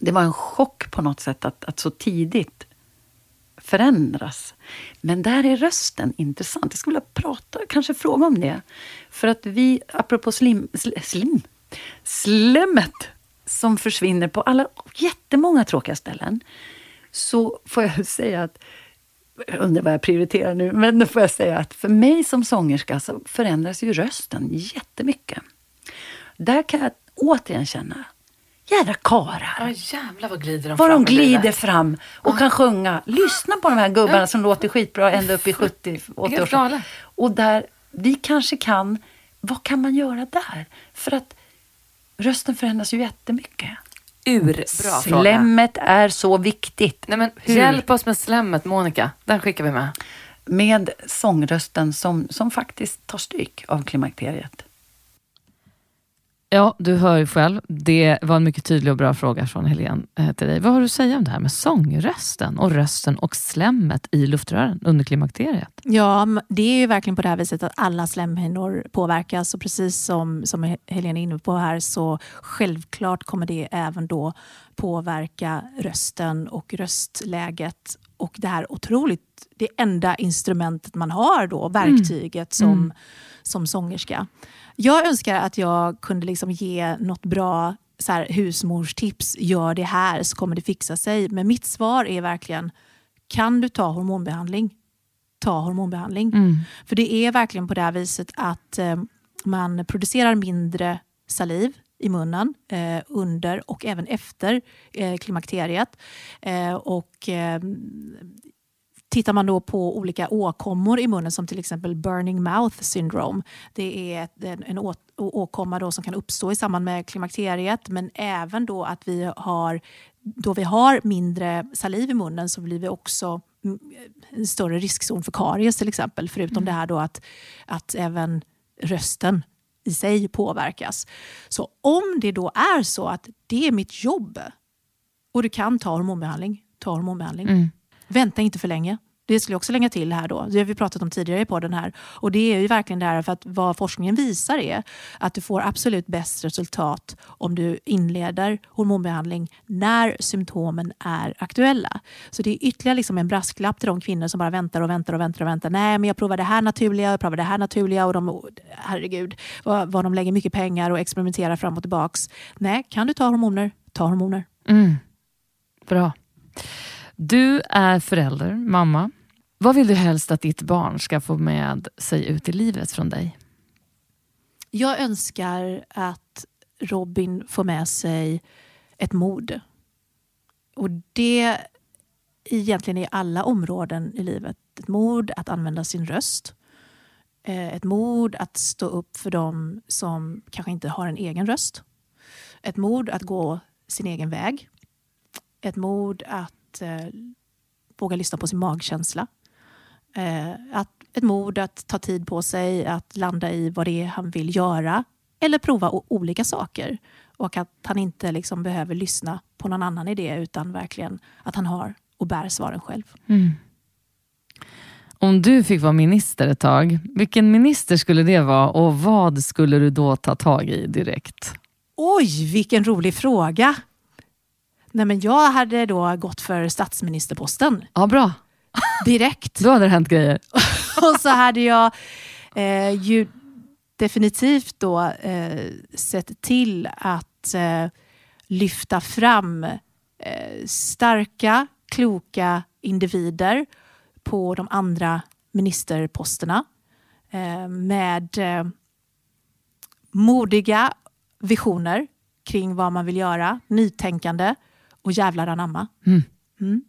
Det var en chock på något sätt att, att så tidigt förändras. Men där är rösten intressant. Jag skulle vilja prata, kanske fråga om det. För att vi, apropå slim, sl- slim, slemmet som försvinner på alla jättemånga tråkiga ställen. Så får jag <laughs> säga att jag undrar vad jag prioriterar nu, men då får jag säga att för mig som sångerska så förändras ju rösten jättemycket. Där kan jag återigen känna, jädra karar. Ja jävlar vad glider de Vad fram de glider livet. fram och kan sjunga. Lyssna på de här gubbarna som låter skitbra ända upp i 70 80 Helt års galet. Och där, vi kanske kan, vad kan man göra där? För att rösten förändras ju jättemycket. Urbra fråga. Slemmet är så viktigt. Nej, men Hur? hjälp oss med slemmet Monica. Den skickar vi med. Med sångrösten som, som faktiskt tar stryk av klimakteriet. Ja, du hör ju själv. Det var en mycket tydlig och bra fråga från Helene eh, till dig. Vad har du att säga om det här med sångrösten och rösten och slemmet i luftrören under klimakteriet? Ja, det är ju verkligen på det här viset att alla slemhinnor påverkas och precis som, som He- Helene är inne på här så självklart kommer det även då påverka rösten och röstläget och det här otroligt, det enda instrumentet man har då, verktyget som, Mm. som sångerska. Jag önskar att jag kunde liksom ge något bra så här, husmorstips. Gör det här så kommer det fixa sig. Men mitt svar är verkligen, kan du ta hormonbehandling? Ta hormonbehandling. Mm. För det är verkligen på det här viset att eh, man producerar mindre saliv i munnen eh, under och även efter eh, klimakteriet. Eh, och, eh, Tittar man då på olika åkommor i munnen som till exempel burning mouth syndrome. Det är en, en å- åkomma då som kan uppstå i samband med klimakteriet men även då att vi har då vi har mindre saliv i munnen så blir vi också mm, en större riskzon för karies till exempel. Förutom det här då att, att även rösten i sig påverkas. Så om det då är så att det är mitt jobb och du kan ta hormonbehandling, ta hormonbehandling. Mm. Vänta inte för länge. Det skulle jag också lägga till här då. Det har vi pratat om tidigare i podden här. Och det är ju verkligen det här för att vad forskningen visar är att du får absolut bäst resultat om du inleder hormonbehandling när symptomen är aktuella. Så det är ytterligare liksom en brasklapp till de kvinnor som bara väntar och väntar och väntar och väntar. Nej, men jag provar det här naturliga, jag provar det här naturliga och de, herregud, vad, vad de lägger mycket pengar och experimenterar fram och tillbaks. Nej, kan du ta hormoner, ta hormoner. Mm. Bra. Du är förälder, mamma. Vad vill du helst att ditt barn ska få med sig ut i livet från dig? Jag önskar att Robin får med sig ett mod. Och det egentligen i alla områden i livet. Ett mod att använda sin röst. Eh, ett mod att stå upp för dem som kanske inte har en egen röst. Ett mod att gå sin egen väg. Ett mod att eh, våga lyssna på sin magkänsla. Eh, att, ett mod att ta tid på sig, att landa i vad det är han vill göra. Eller prova olika saker. Och att han inte liksom behöver lyssna på någon annan idé utan verkligen att han har och bär svaren själv. Mm. Om du fick vara minister ett tag, vilken minister skulle det vara och vad skulle du då ta tag i direkt? Oj, vilken rolig fråga! Nej, men jag hade då gått för statsministerposten Ja, bra. direkt. Då hade det hänt grejer. <laughs> Och så hade jag eh, ju definitivt då eh, sett till att eh, lyfta fram eh, starka, kloka individer på de andra ministerposterna eh, med eh, modiga visioner kring vad man vill göra, nytänkande och jävlar anamma. Mm. Mm.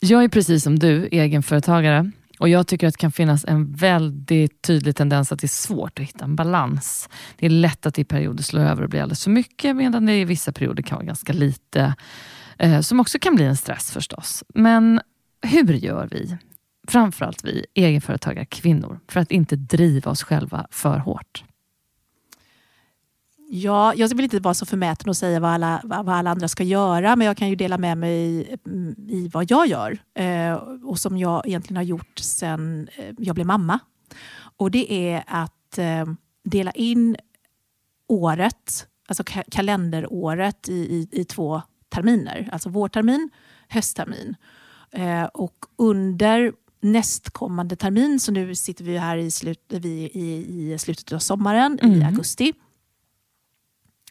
Jag är precis som du egenföretagare och jag tycker att det kan finnas en väldigt tydlig tendens att det är svårt att hitta en balans. Det är lätt att i perioder slå över och bli alldeles för mycket medan det i vissa perioder kan vara ganska lite. Eh, som också kan bli en stress förstås. Men hur gör vi, framförallt vi egenföretagare kvinnor, för att inte driva oss själva för hårt? Ja, jag vill inte vara så förmäten och säga vad alla, vad alla andra ska göra, men jag kan ju dela med mig i, i vad jag gör eh, och som jag egentligen har gjort sedan eh, jag blev mamma. Och det är att eh, dela in året, alltså ka kalenderåret i, i, i, två terminer. Alltså vårtermin, hösttermin. Eh, och under nästkommande termin, så nu sitter vi här i, slut, vi, i, i slutet av sommaren, mm. i augusti,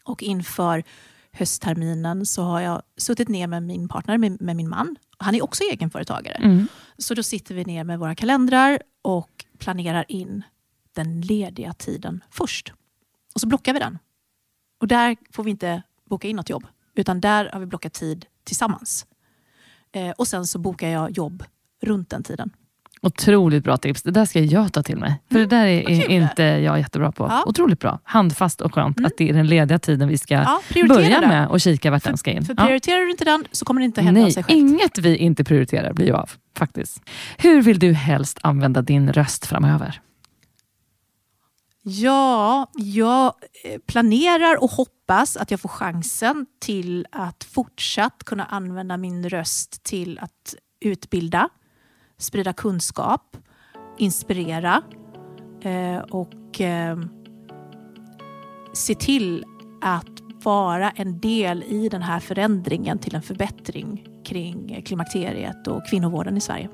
och inför höstterminen så har jag suttit ner med min partner, med, med min man. Han är också egenföretagare. Mm. Så då sitter vi ner med våra kalendrar och planerar in den lediga tiden först. Och så blockar vi den. Och där får vi inte boka in något jobb, utan där har vi blockat tid tillsammans. Eh, och sen så bokar jag jobb runt den tiden. Otroligt bra tips. Det där ska jag ta till mig. För mm, det där är, är inte jag jättebra på. Ja. Otroligt bra. Handfast och skönt mm. att det är den lediga tiden vi ska ja, börja den. med och kika vart för, den ska in. För prioriterar ja. du inte den så kommer det inte hända Nej, av sig självt. Inget vi inte prioriterar blir ju av. faktiskt. Hur vill du helst använda din röst framöver? Ja, jag eh, planerar och hoppas att jag får chansen till att fortsatt kunna använda min röst till att utbilda, sprida kunskap, inspirera eh, och eh, se till att vara en del i den här förändringen till en förbättring kring eh, klimakteriet och kvinnovården i Sverige.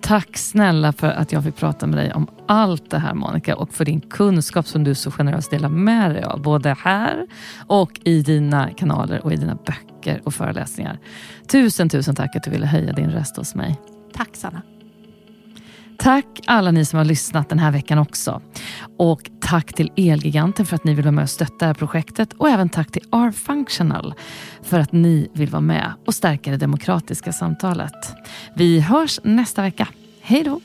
Tack snälla för att jag fick prata med dig om allt det här Monica och för din kunskap som du så generöst delar med dig av. Både här och i dina kanaler och i dina böcker och föreläsningar. Tusen, tusen tack att du ville höja din röst hos mig. Tack Sanna. Tack alla ni som har lyssnat den här veckan också. Och tack till Elgiganten för att ni vill vara med och stötta det här projektet. Och även tack till R-Functional för att ni vill vara med och stärka det demokratiska samtalet. Vi hörs nästa vecka. Hej då!